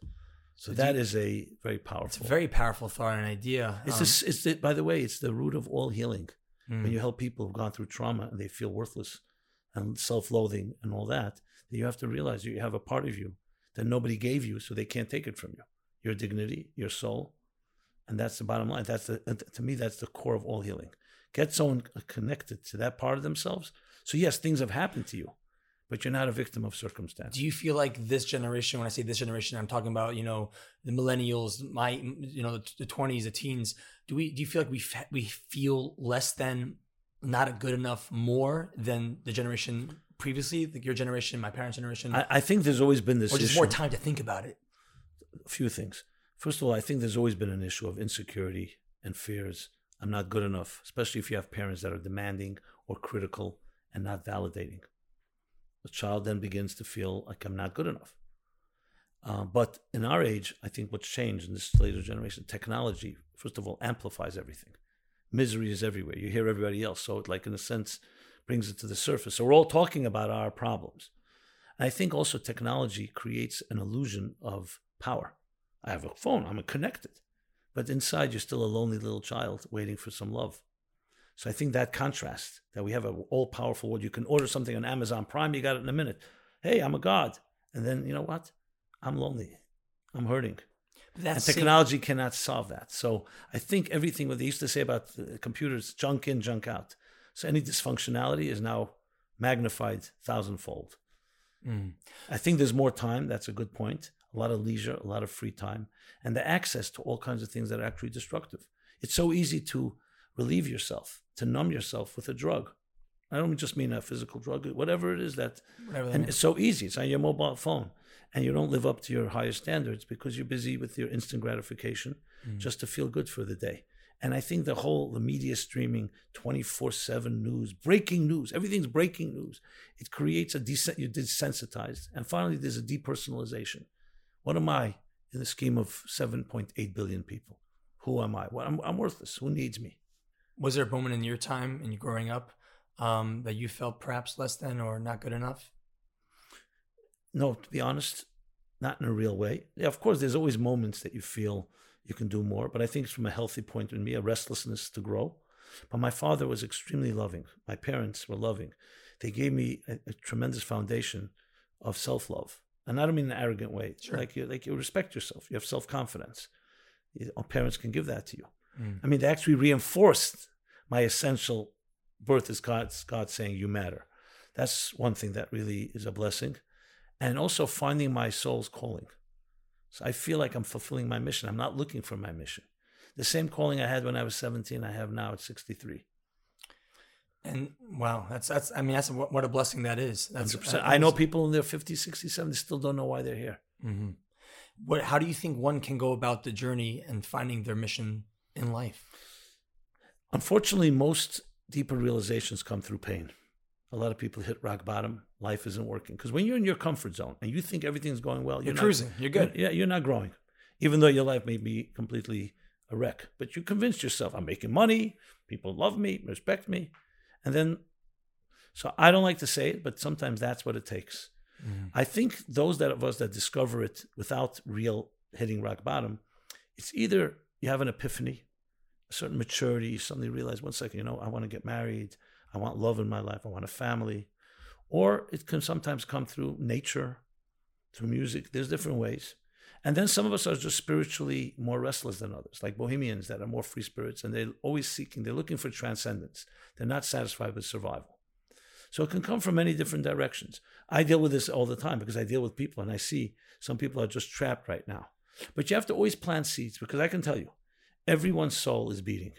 So do that you- is a very powerful. it's a very powerful thought and idea. It's Um, this. It's the, by the way, it's the root of all healing. mm. When you help people who've gone through trauma and they feel worthless and self-loathing and all that, that you have to realize you have a part of you that nobody gave you, so they can't take it from you. Your dignity, your soul, And that's the bottom line. That's the to me that's the core of all healing. Get someone uh, connected to that part of themselves. So yes, things have happened to you, but you're not a victim of circumstance. Do you feel like this generation? When I say this generation, I'm talking about you know the millennials, my you know the twenties, the teens. Do we do you feel like we f- we feel less than not good enough more than the generation previously, like your generation, my parents' generation? I, I think there's always been this or just issue. more time to think about it. A few things. First of all, I think there's always been an issue of insecurity and fears. I'm not good enough, especially if you have parents that are demanding or critical and not validating. The child then begins to feel like I'm not good enough. Uh, but in our age, I think what's changed in this later generation, technology, first of all, amplifies everything. Misery is everywhere. You hear everybody else. So it, like, in a sense, brings it to the surface. So we're all talking about our problems. And I think also technology creates an illusion of power. I have a phone, I'm connected. But inside, you're still a lonely little child waiting for some love. So I think that contrast that we have an all powerful world. You can order something on Amazon Prime, you got it in a minute. Hey, I'm a god. And then, you know what? I'm lonely. I'm hurting. and technology cannot solve that. So I think everything what they used to say about computers, junk in, junk out. So any dysfunctionality is now magnified thousandfold. Mm. I think there's more time. That's a good point. A lot of leisure, a lot of free time, and the access to all kinds of things that are actually destructive. It's so easy to relieve yourself, to numb yourself with a drug. I don't just mean a physical drug, whatever it is that, whatever and it's so easy. It's on your mobile phone, and you don't live up to your higher standards because you're busy with your instant gratification, mm. just to feel good for the day. And I think the whole the media streaming 24/7 news, breaking news, everything's breaking news. It creates a you're desensitized, and finally there's a depersonalization. What am I in the scheme of 7.8 billion people? Who am I? Well, I'm, I'm worthless. Who needs me? Was there a moment in your time in your growing up um, that you felt perhaps less than or not good enough? No, to be honest, not in a real way. Yeah, of course, there's always moments that you feel you can do more. But I think it's from a healthy point in me, a restlessness to grow. But my father was extremely loving. My parents were loving. They gave me a, a tremendous foundation of self love. And I don't mean in an arrogant way. Sure. Like you, like you respect yourself. You have self confidence. Parents can give that to you. Mm. I mean, they actually reinforced my essential birth is God's God saying you matter. That's one thing that really is a blessing. And also finding my soul's calling. So I feel like I'm fulfilling my mission. I'm not looking for my mission. The same calling I had when I was 17, I have now at 63. And wow, that's that's I mean that's what a blessing that is. That's I know people in their 50s, 60s, 70s still don't know why they're here. Mm-hmm. What how do you think one can go about the journey and finding their mission in life? Unfortunately, most deeper realizations come through pain a lot of people hit rock bottom. Life isn't working because when you're in your comfort zone and you think everything's going well, you're, you're cruising. You're good. You're, yeah, you're not growing, even though your life may be completely a wreck. But you convinced yourself, I'm making money. People love me, respect me, and then. So I don't like to say it, but sometimes that's what it takes. Mm. I think those that of us that discover it without real hitting rock bottom, it's either you have an epiphany, a certain maturity, you suddenly realize, one second, you know, I want to get married. I want love in my life. I want a family. Or it can sometimes come through nature, through music. There's different ways. And then some of us are just spiritually more restless than others, like bohemians that are more free spirits, and they're always seeking, they're looking for transcendence. They're not satisfied with survival. So it can come from many different directions. I deal with this all the time because I deal with people and I see some people are just trapped right now. But you have to always plant seeds because I can tell you, everyone's soul is beating.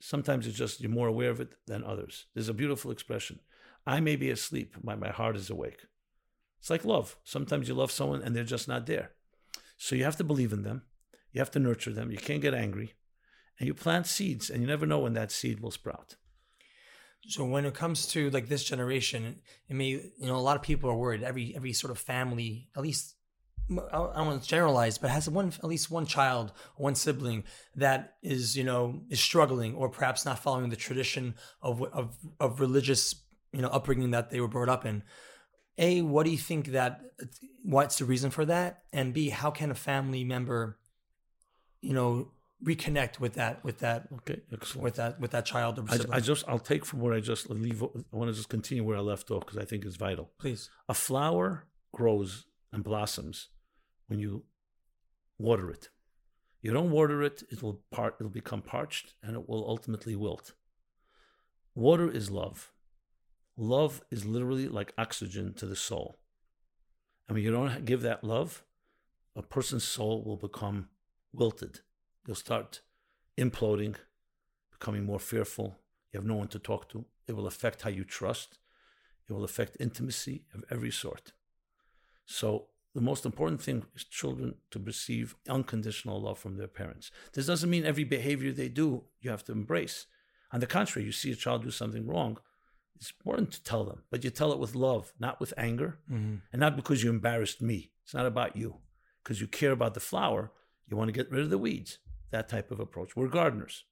Sometimes it's just you're more aware of it than others. There's a beautiful expression. I may be asleep, my, my heart is awake. It's like love. Sometimes you love someone and they're just not there. So you have to believe in them. You have to nurture them. You can't get angry. And you plant seeds and you never know when that seed will sprout. So when it comes to like this generation, it may you know a lot of people are worried. Every every sort of family, at least I don't want to generalize, but has one at least one child, one sibling that is you know is struggling or perhaps not following the tradition of of of religious you know upbringing that they were brought up in. A, what do you think that what's the reason for that? And B, how can a family member, you know, reconnect with that with that okay excellent. with that with that child or I, I, just I'll take from where I just leave. I want to just continue where I left off because I think it's vital. Please, a flower grows and blossoms when you water it. You don't water it, it will part it'll become parched and it will ultimately wilt. Water is love. Love is literally like oxygen to the soul. And when you don't give that love, a person's soul will become wilted. You'll start imploding, becoming more fearful. You have no one to talk to. It will affect how you trust. It will affect intimacy of every sort. So, the most important thing is children to receive unconditional love from their parents. This doesn't mean every behavior they do you have to embrace. On the contrary, you see a child do something wrong, it's important to tell them, but you tell it with love, not with anger, Mm-hmm. and not because you embarrassed me. It's not about you. Because you care about the flower, you want to get rid of the weeds. That type of approach. We're gardeners.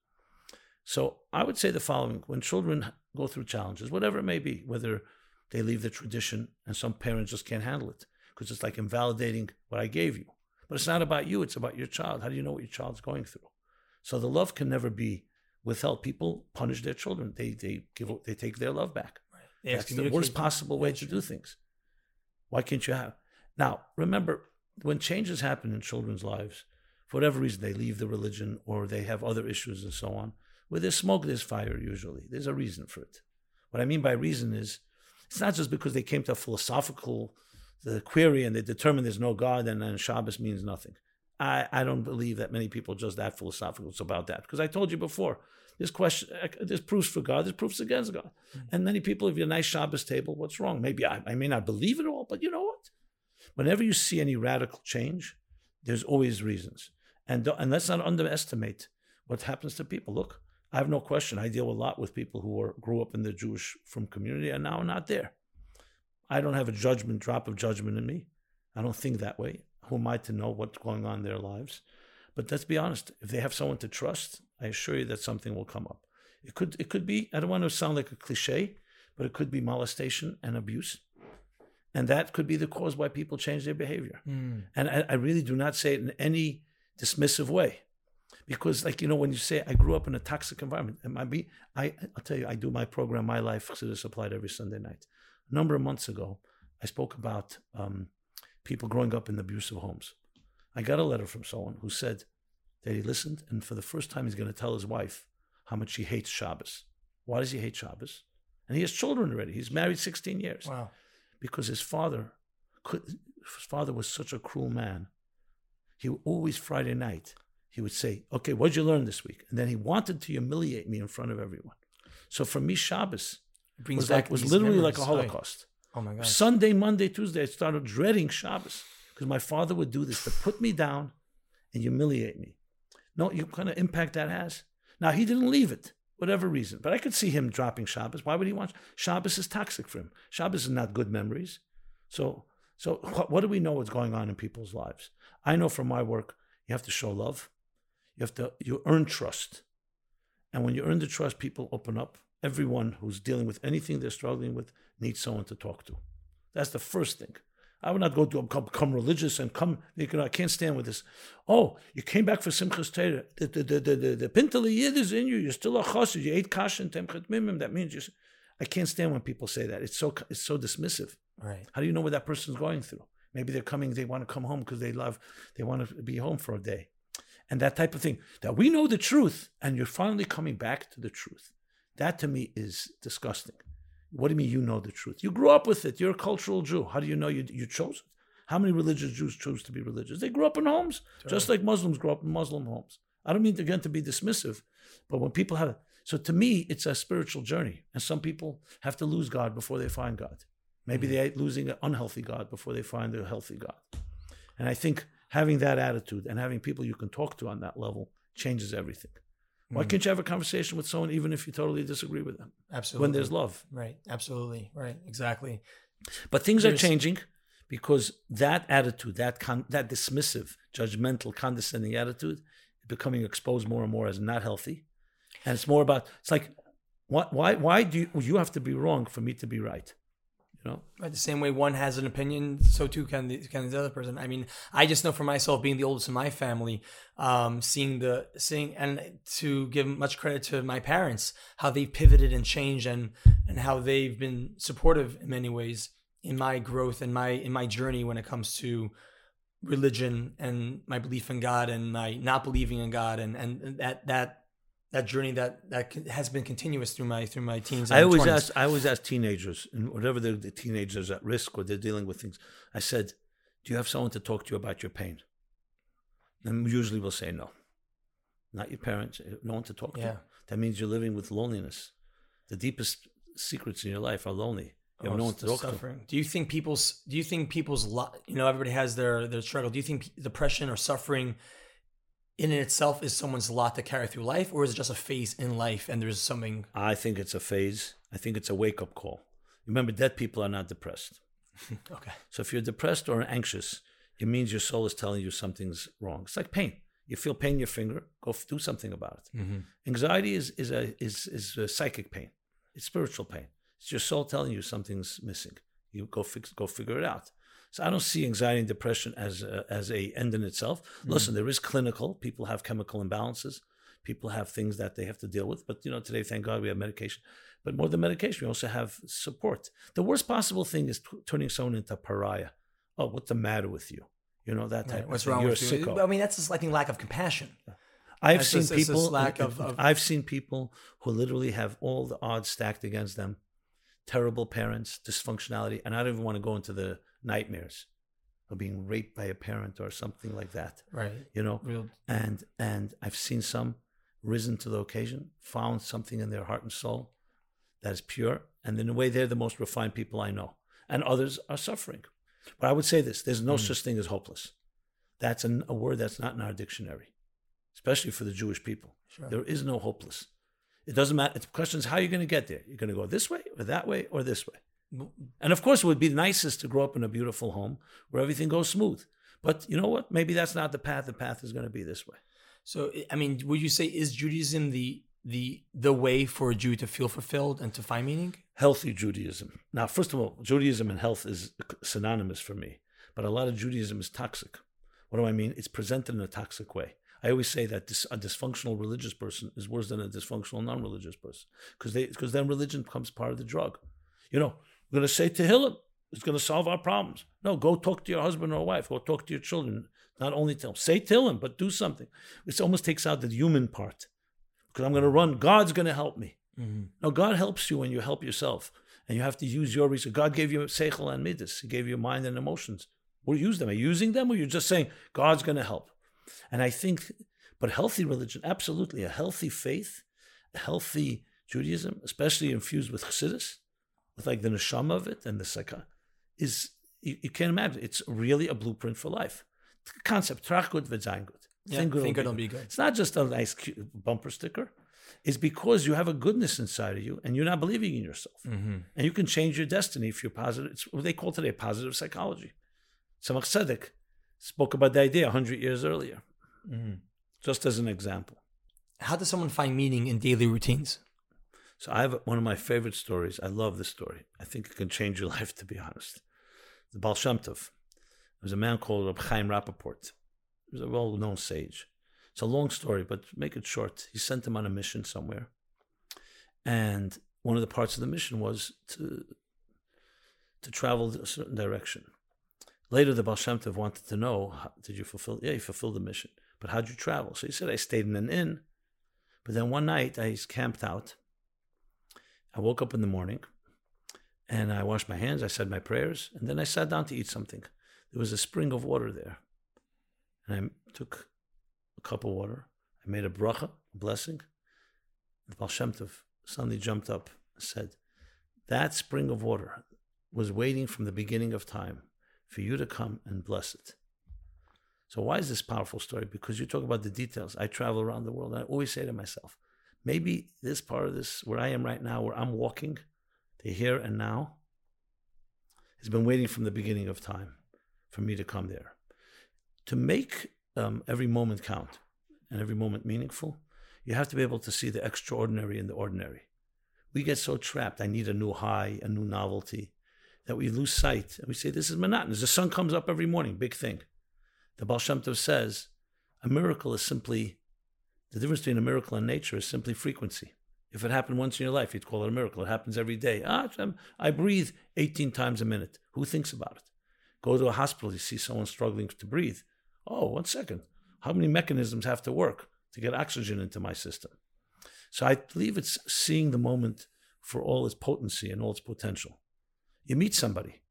So I would say the following when children go through challenges, whatever it may be, whether they leave the tradition and some parents just can't handle it because it's like invalidating what I gave you. But it's not about you, it's about your child. How do you know what your child's going through? So the love can never be withheld. People punish their children. They they give they take their love back. They That's the worst possible way to do things. Why can't you have? Now, remember, when changes happen in children's lives, for whatever reason, they leave the religion or they have other issues and so on. Where there's smoke, there's fire usually. There's a reason for it. What I mean by reason is it's not just because they came to a philosophical the query and they determined there's no God and then Shabbos means nothing. I, I don't believe that many people are just that philosophical about that. Because I told you before, there's question, uh, there's proofs for God, there's proofs against God. And many people, if you're a nice Shabbos table, what's wrong? Maybe I, I may not believe it all, but you know what? Whenever you see any radical change, there's always reasons. And, don't- and let's not underestimate what happens to people. Look, I have no question. I deal a lot with people who are, grew up in the Jewish from community and now are not there. I don't have a judgment, drop of judgment in me. I don't think that way. Who am I to know what's going on in their lives? But let's be honest. If they have someone to trust, I assure you that something will come up. It could it could be, I don't want to sound like a cliche, but it could be molestation and abuse. And that could be the cause why people change their behavior. Mm. And I, I really do not say it in any dismissive way. Because, like, you know, when you say I grew up in a toxic environment, and I be, I, I'll tell you, I do my program, My Life, Chassidus Applied every Sunday night. A number of months ago, I spoke about um, people growing up in abusive homes. I got a letter from someone who said that he listened, and for the first time, he's going to tell his wife how much he hates Shabbos. Why does he hate Shabbos? And he has children already. He's married 16 years Wow. because his father could his father was such a cruel man. He always Friday night he would say, "Okay, what'd you learn this week?" And then he wanted to humiliate me in front of everyone. So for me, Shabbos was like was literally like a memories. Holocaust. Oh my god. Sunday, Monday, Tuesday, I started dreading Shabbos because my father would do this to put me down and humiliate me. No, you kind of impact that has. Now he didn't leave it, whatever reason, but I could see him dropping Shabbos. Why would he want Shabbos? Is toxic for him. Shabbos is not good memories. So, so what, do we know what's going on in people's lives? I know from my work, you have to show love. You have to you earn trust, and when you earn the trust, people open up. Everyone who's dealing with anything they're struggling with needs someone to talk to. That's the first thing. I would not go to become, religious and come. I can't stand with this. Oh, you came back for Simchas Torah. The the the the, the, the Pintele Yid is in you. You're still a chassid. You ate kash and temchet mimim. That means you. I can't stand when people say that. It's so it's so dismissive. Right. How do you know what that person's going through? Maybe they're coming. They want to come home because they love. They want to be home for a day, and that type of thing. That we know the truth, and you're finally coming back to the truth. That to me is disgusting. What do you mean you know the truth? You grew up with it. You're a cultural Jew. How do you know you, you chose it? How many religious Jews choose to be religious? They grew up in homes, just like Muslims grew up in Muslim homes. I don't mean again to be dismissive, but when people have so to me, it's a spiritual journey, and some people have to lose God before they find God. Maybe mm. they're losing an unhealthy God before they find a healthy God. And I think having that attitude and having people you can talk to on that level changes everything. Why mm-hmm. can't you have a conversation with someone even if you totally disagree with them? Absolutely. When there's love. Right. Absolutely. Right. Exactly. But things are changing because that attitude, that con- that dismissive, judgmental, condescending attitude, is becoming exposed more and more as not healthy, and it's more about it's like, why why why do you, you have to be wrong for me to be right? You know, Right, the same way one has an opinion, so too can the, can the other person. I mean, I just know for myself, being the oldest in my family, um, seeing the seeing and to give much credit to my parents, how they pivoted and changed, and and how they've been supportive in many ways in my growth and my in my journey when it comes to religion and my belief in God and my not believing in God and and that that that journey that that has been continuous through my through my teens. And I always 20s. ask. I always ask teenagers, and whatever the, the teenagers at risk or they're dealing with things. I said, "Do you have someone to talk to you about your pain?" And usually we'll say no. Not your parents. Eh, no one to talk Yeah. to. That means you're living with loneliness. The deepest secrets in your life are lonely. You have oh, no Oh, one to talk to. suffering. Do you think people's do you think people's you know everybody has their their struggle. Do you think depression or suffering in itself is someone's lot to carry through life or is it just a phase in life and there's something I think it's a phase. I think it's a wake up call. Remember, dead people are not depressed. okay. So if you're depressed or anxious, it means your soul is telling you something's wrong. It's like pain. You feel pain in your finger, go f- do something about it. Mm-hmm. Anxiety is is a is is a psychic pain. It's spiritual pain. It's your soul telling you something's missing. You go fix go figure it out. So I don't see anxiety and depression as a, as a end in itself. Mm. Listen, there is clinical. People have chemical imbalances. People have things that they have to deal with. But you know, today, thank God, we have medication. But more than medication, we also have support. The worst possible thing is t- turning someone into a pariah. Oh, what's the matter with you? You know that type. Right. of What's thing. wrong You're with you? sicko. I mean, that's just like lack of compassion. I've It's seen this people. lack of- of- I've seen people who literally have all the odds stacked against them. Terrible parents, dysfunctionality, and I don't even want to go into the nightmares of being raped by a parent or something like that. Right. You know, Real and and I've seen some risen to the occasion, found something in their heart and soul that is pure, and in a way, they're the most refined people I know. And others are suffering. But I would say this: there's no Mm. such thing as hopeless. That's an, a word that's not in our dictionary, especially for the Jewish people. Sure. There is no hopeless. It doesn't matter. The question is how are you're going to get there. You're going to go this way or that way or this way. And of course, it would be nicest to grow up in a beautiful home where everything goes smooth. But you know what? Maybe that's not the path. The path is going to be this way. So I mean, would you say is Judaism the the the way for a Jew to feel fulfilled and to find meaning? Healthy Judaism. Now, first of all, Judaism and health is synonymous for me. But a lot of Judaism is toxic. What do I mean? It's presented in a toxic way. I always say that this, a dysfunctional religious person is worse than a dysfunctional non-religious person because they because then religion becomes part of the drug. You know, we're going to say to Tehillim. It's going to solve our problems. No, go talk to your husband or wife. Go talk to your children. Not only tell them, say Tehillim, but do something. It almost takes out the human part. Because I'm going to run. God's going to help me. Mm-hmm. No, God helps you when you help yourself. And you have to use your reason. God gave you seichel and midas. He gave you mind and emotions. Well, use them. Are you using them or you're just saying, God's going to help? And I think, but healthy religion, absolutely. A healthy faith, a healthy Judaism, especially infused with chassidus, with like the neshama of it and the sakha, is, you, you can't imagine. It's really a blueprint for life. The concept, trach gut v'zayin gut. Yeah, Think good think will good be good. good. It's not just a nice cute bumper sticker. It's because you have a goodness inside of you and you're not believing in yourself. Mm-hmm. And you can change your destiny if you're positive. It's what they call today positive psychology. Tzemach Tzedek spoke about the idea 100 years earlier, Mm-hmm. just as an example. How does someone find meaning in daily routines? So I have one of my favorite stories. I love this story. I think it can change your life, to be honest. The Baal Shem Tov. There's a man called Reb Chaim Rappaport. He was a well-known sage. It's a long story, but make it short. He sent him on a mission somewhere. And one of the parts of the mission was to, to travel a certain direction. Later, the Baal Shem Tov wanted to know, did you fulfill? Yeah, you fulfilled the mission. But how'd you travel? So he said, I stayed in an inn. But then one night, I camped out. I woke up in the morning and I washed my hands. I said my prayers. And then I sat down to eat something. There was a spring of water there. And I took a cup of water. I made a bracha, a blessing. The Baal Shem Tov suddenly jumped up and said, That spring of water was waiting from the beginning of time for you to come and bless it. So, why is this powerful story? Because you talk about the details. I travel around the world and I always say to myself, maybe this part of this, where I am right now, where I'm walking, the here and now, has been waiting from the beginning of time for me to come there. To make um, every moment count and every moment meaningful, you have to be able to see the extraordinary in the ordinary. We get so trapped. I need a new high, a new novelty, that we lose sight and we say, This is monotonous. The sun comes up every morning, big thing. The Baal Shem Tov says, A miracle is simply, the difference between a miracle and nature is simply frequency. If it happened once in your life, you'd call it a miracle. It happens every day. Ah, I breathe 18 times a minute. Who thinks about it? Go to a hospital, you see someone struggling to breathe. Oh, one second. How many mechanisms have to work to get oxygen into my system? So I believe it's seeing the moment for all its potency and all its potential. You meet somebody.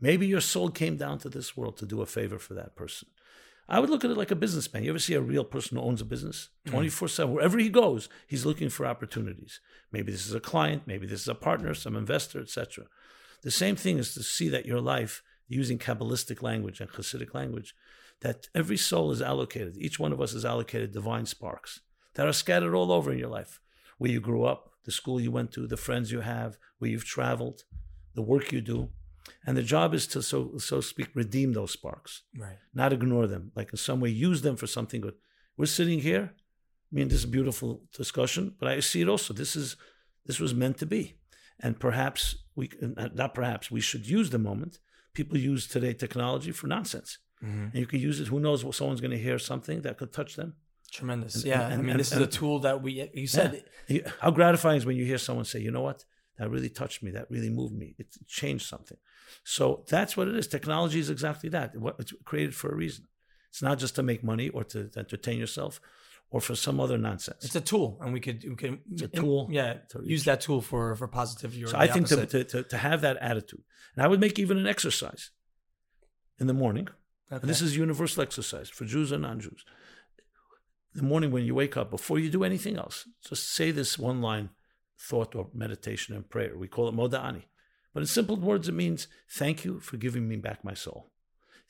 Maybe your soul came down to this world to do a favor for that person. I would look at it like a businessman. You ever see a real person who owns a business? Mm. 24 7. Wherever he goes, he's looking for opportunities. Maybe this is a client, maybe this is a partner, some investor, etc. The same thing is to see that your life, using Kabbalistic language and Hasidic language, that every soul is allocated. Each one of us is allocated divine sparks that are scattered all over in your life. Where you grew up, the school you went to, the friends you have, where you've traveled, the work you do. And the job is to, so, so speak, redeem those sparks Right. not ignore them, like in some way use them for something good. We're sitting here. I mean, this is a beautiful discussion, but I see it also. This is this was meant to be, and perhaps we uh, not perhaps we should use the moment. People use today technology for nonsense, Mhm. and you can use it. Who knows? What someone's going to hear something that could touch them. Tremendous. And- yeah. and- I mean, and- this is and- a tool that we, you said, You- How gratifying is when you hear someone say, "You know what? That really touched me. That really moved me. It changed something." So that's what it is. Technology is exactly that. It's created for a reason. It's not just to make money or to, entertain yourself, or for some other nonsense. it's a tool and we could, we could, It's a tool Yeah. to Use that tool for, for positivity So I think to, to, to, to have that attitude, and I would make even an exercise in the morning. And this is universal exercise for Jews and non-Jews. The morning when you wake up, before you do anything else, just say this one line thought or meditation and prayer. We call it moda'ani. But in simple words, it means thank you for giving me back my soul.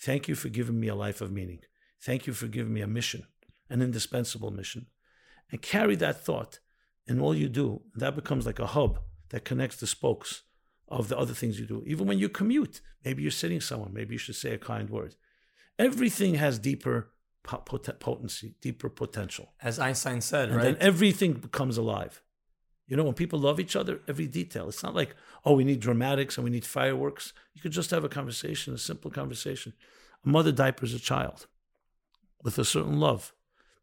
Thank you for giving me a life of meaning. Thank you for giving me a mission, an indispensable mission. And carry that thought in all you do. That becomes like a hub that connects the spokes of the other things you do. Even when you commute, maybe you're sitting somewhere, maybe you should say a kind word. Everything has deeper pot- potency, deeper potential. As Einstein said, And right? then everything becomes alive. You know, when people love each other, every detail. It's not like, oh, we need dramatics and we need fireworks. You could just have a conversation, a simple conversation. A mother diapers a child with a certain love.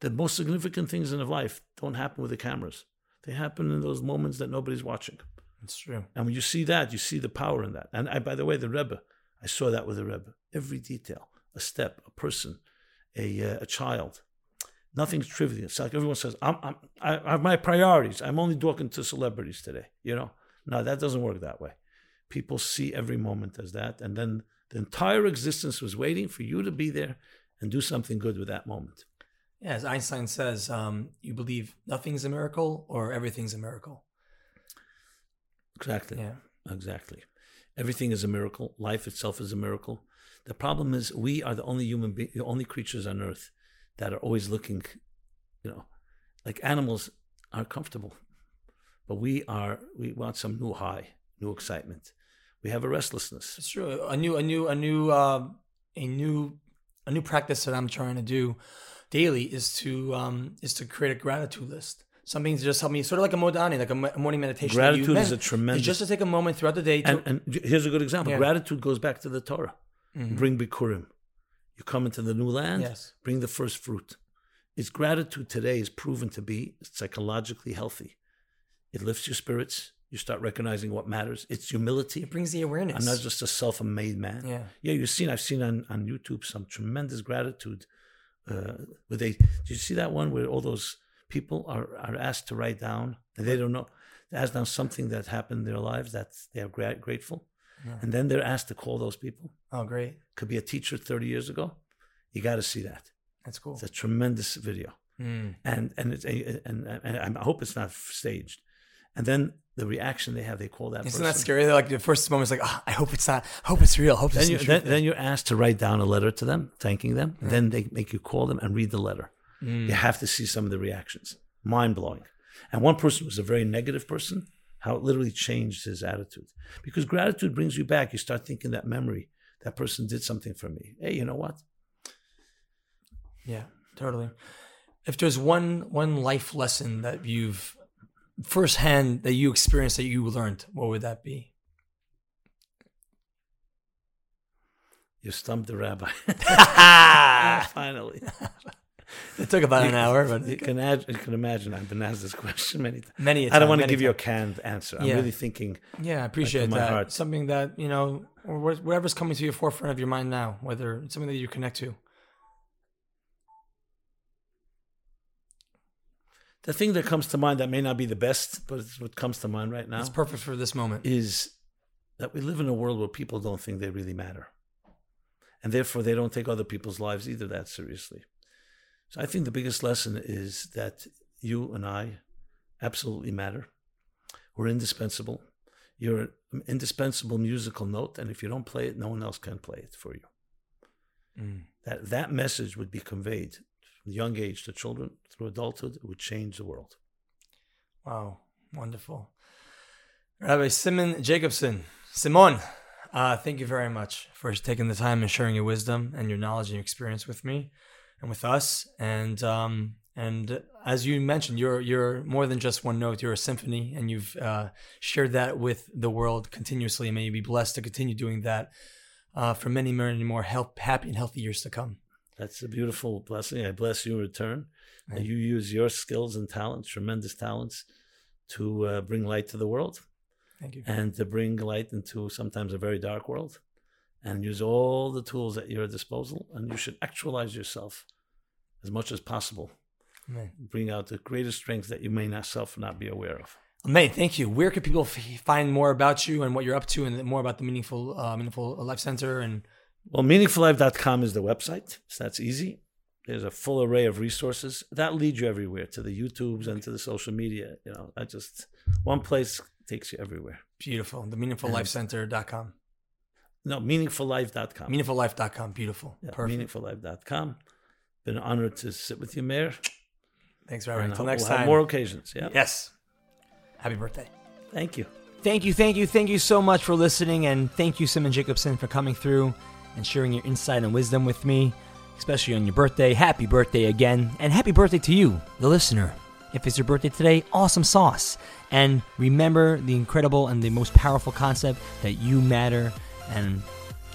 The most significant things in life don't happen with the cameras. They happen in those moments that nobody's watching. it's true. And when you see that, you see the power in that. And I, by the way, the Rebbe, I saw that with the Rebbe. Every detail, a step, a person, a, uh, a child. Nothing's trivial. It's like everyone says, I'm, I'm, I I have my priorities. I'm only talking to celebrities today. You know, no, that doesn't work that way. People see every moment as that, and then the entire existence was waiting for you to be there and do something good with that moment. Yeah, as Einstein says, um, you believe nothing's a miracle or everything's a miracle. Exactly. Yeah. Exactly. Everything is a miracle. Life itself is a miracle. The problem is we are the only human being, the only creatures on earth that are always looking, you know, like animals are comfortable, but we are we want some new high, new excitement. We have a restlessness. It's true. A new, a new, a new, uh, a new, a new practice that I'm trying to do daily is to um, is to create a gratitude list. Something to just help me, sort of like a modani, like a, morning meditation. Gratitude is a tremendous- It's just to take a moment throughout the day. To, And and here's a good example. Yeah. Gratitude goes back to the Torah. Mhm. Bring bikurim. You come into the new land. Yes. Bring the first fruit. Its gratitude today is proven to be psychologically healthy. It lifts your spirits. You start recognizing what matters. It's humility. It brings the awareness. I'm not just a self-made man. Yeah. Yeah, you've seen. I've seen on, on YouTube some tremendous gratitude. Uh, where they did you see that one where all those people are are asked to write down and they don't know they ask down something that happened in their lives that they are gra- grateful, Yeah. and then they're asked to call those people. Oh, great. Could be a teacher 30 years ago. You got to see that. That's cool. It's a tremendous video Mm. and and it's a, and, and I hope it's not staged. And then the reaction they have, they call that. Isn't person. that scary? They're like the first moment is like, oh, I hope it's not. I hope it's real. Hope Then it's you, then, then, you're asked to write down a letter to them, thanking them. Then they make you call them and read the letter. Mm. You have to see some of the reactions. Mind blowing. And one person was a very negative person. How it literally changed his attitude. Because gratitude brings you back. You start thinking that memory. That person did something for me. Hey, you know what? Yeah, totally. If there's one one life lesson that you've firsthand that you experienced that you learned, what would that be? You stumped the rabbi. Finally. It took about an hour, but You can, you can imagine I've been asked this question many times. many. a I don't want to give you a canned answer. I'm Yeah. really thinking Yeah, I appreciate my that. heart. Something that you know, or whatever's coming to your forefront of your mind now, whether it's something that you connect to. the thing that comes to mind that may not be the best, but it's what comes to mind right now It's perfect for this moment. is that we live in a world where people don't think they really matter. And therefore, they don't take other people's lives either that seriously. So I think the biggest lesson is that you and I absolutely matter. We're indispensable. You're an indispensable musical note, and if you don't play it, no one else can play it for you. Mm. That that message would be conveyed from young age to children through adulthood. It would change the world. Wow, wonderful. Rabbi Simon Jacobson, Simon, uh, thank you very much for taking the time and sharing your wisdom and your knowledge and your experience with me and with us. And um, and as you mentioned, you're you're more than just one note. You're a symphony, and you've uh, shared that with the world continuously. And may you be blessed to continue doing that uh, for many, many more help, happy and healthy years to come. That's a beautiful blessing. I bless you in return. And you use your skills and talents, tremendous talents, to uh, bring light to the world Thank you. and to bring light into sometimes a very dark world. And use all the tools at your disposal. And you should actualize yourself as much as possible. Amen. Bring out the greatest strengths that you may not self not be aware of. Amen. Thank you. Where could people f- find more about you and what you're up to, and more about the meaningful, uh, meaningful life center? And Well, meaningfullife.com is the website. So that's easy. There's a full array of resources that lead you everywhere to the YouTubes and to the social media. You know, I just one place takes you everywhere. beautiful. The meaningfullifecenter.com. No, meaningfullife.com. Meaningfullife.com. Beautiful. Yeah, Perfect. meaningfullife.com. Been honored to sit with you, Meir. Thanks. And Until we'll next have time. more occasions. Yeah. Yes. Happy birthday. Thank you. Thank you, thank you, thank you so much for listening, and thank you, Simon Jacobson, for coming through and sharing your insight and wisdom with me, especially on your birthday. Happy birthday again, and happy birthday to you, the listener. If it's your birthday today, awesome sauce. And remember the incredible and the most powerful concept that you matter, and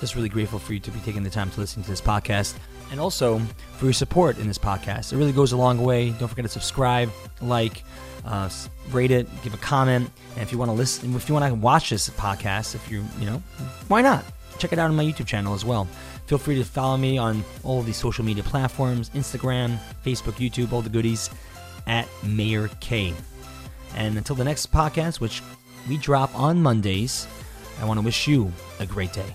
just really grateful for you to be taking the time to listen to this podcast and also for your support in this podcast. It really goes a long way. Don't forget to subscribe, like, uh, rate it, give a comment, and if you want to listen, if you want to watch this podcast, if you you know, why not? Check it out on my YouTube channel as well. Feel free to follow me on all of these social media platforms: Instagram, Facebook, YouTube, all the goodies at Meir Kay. And until the next podcast, which we drop on Mondays, I want to wish you a great day.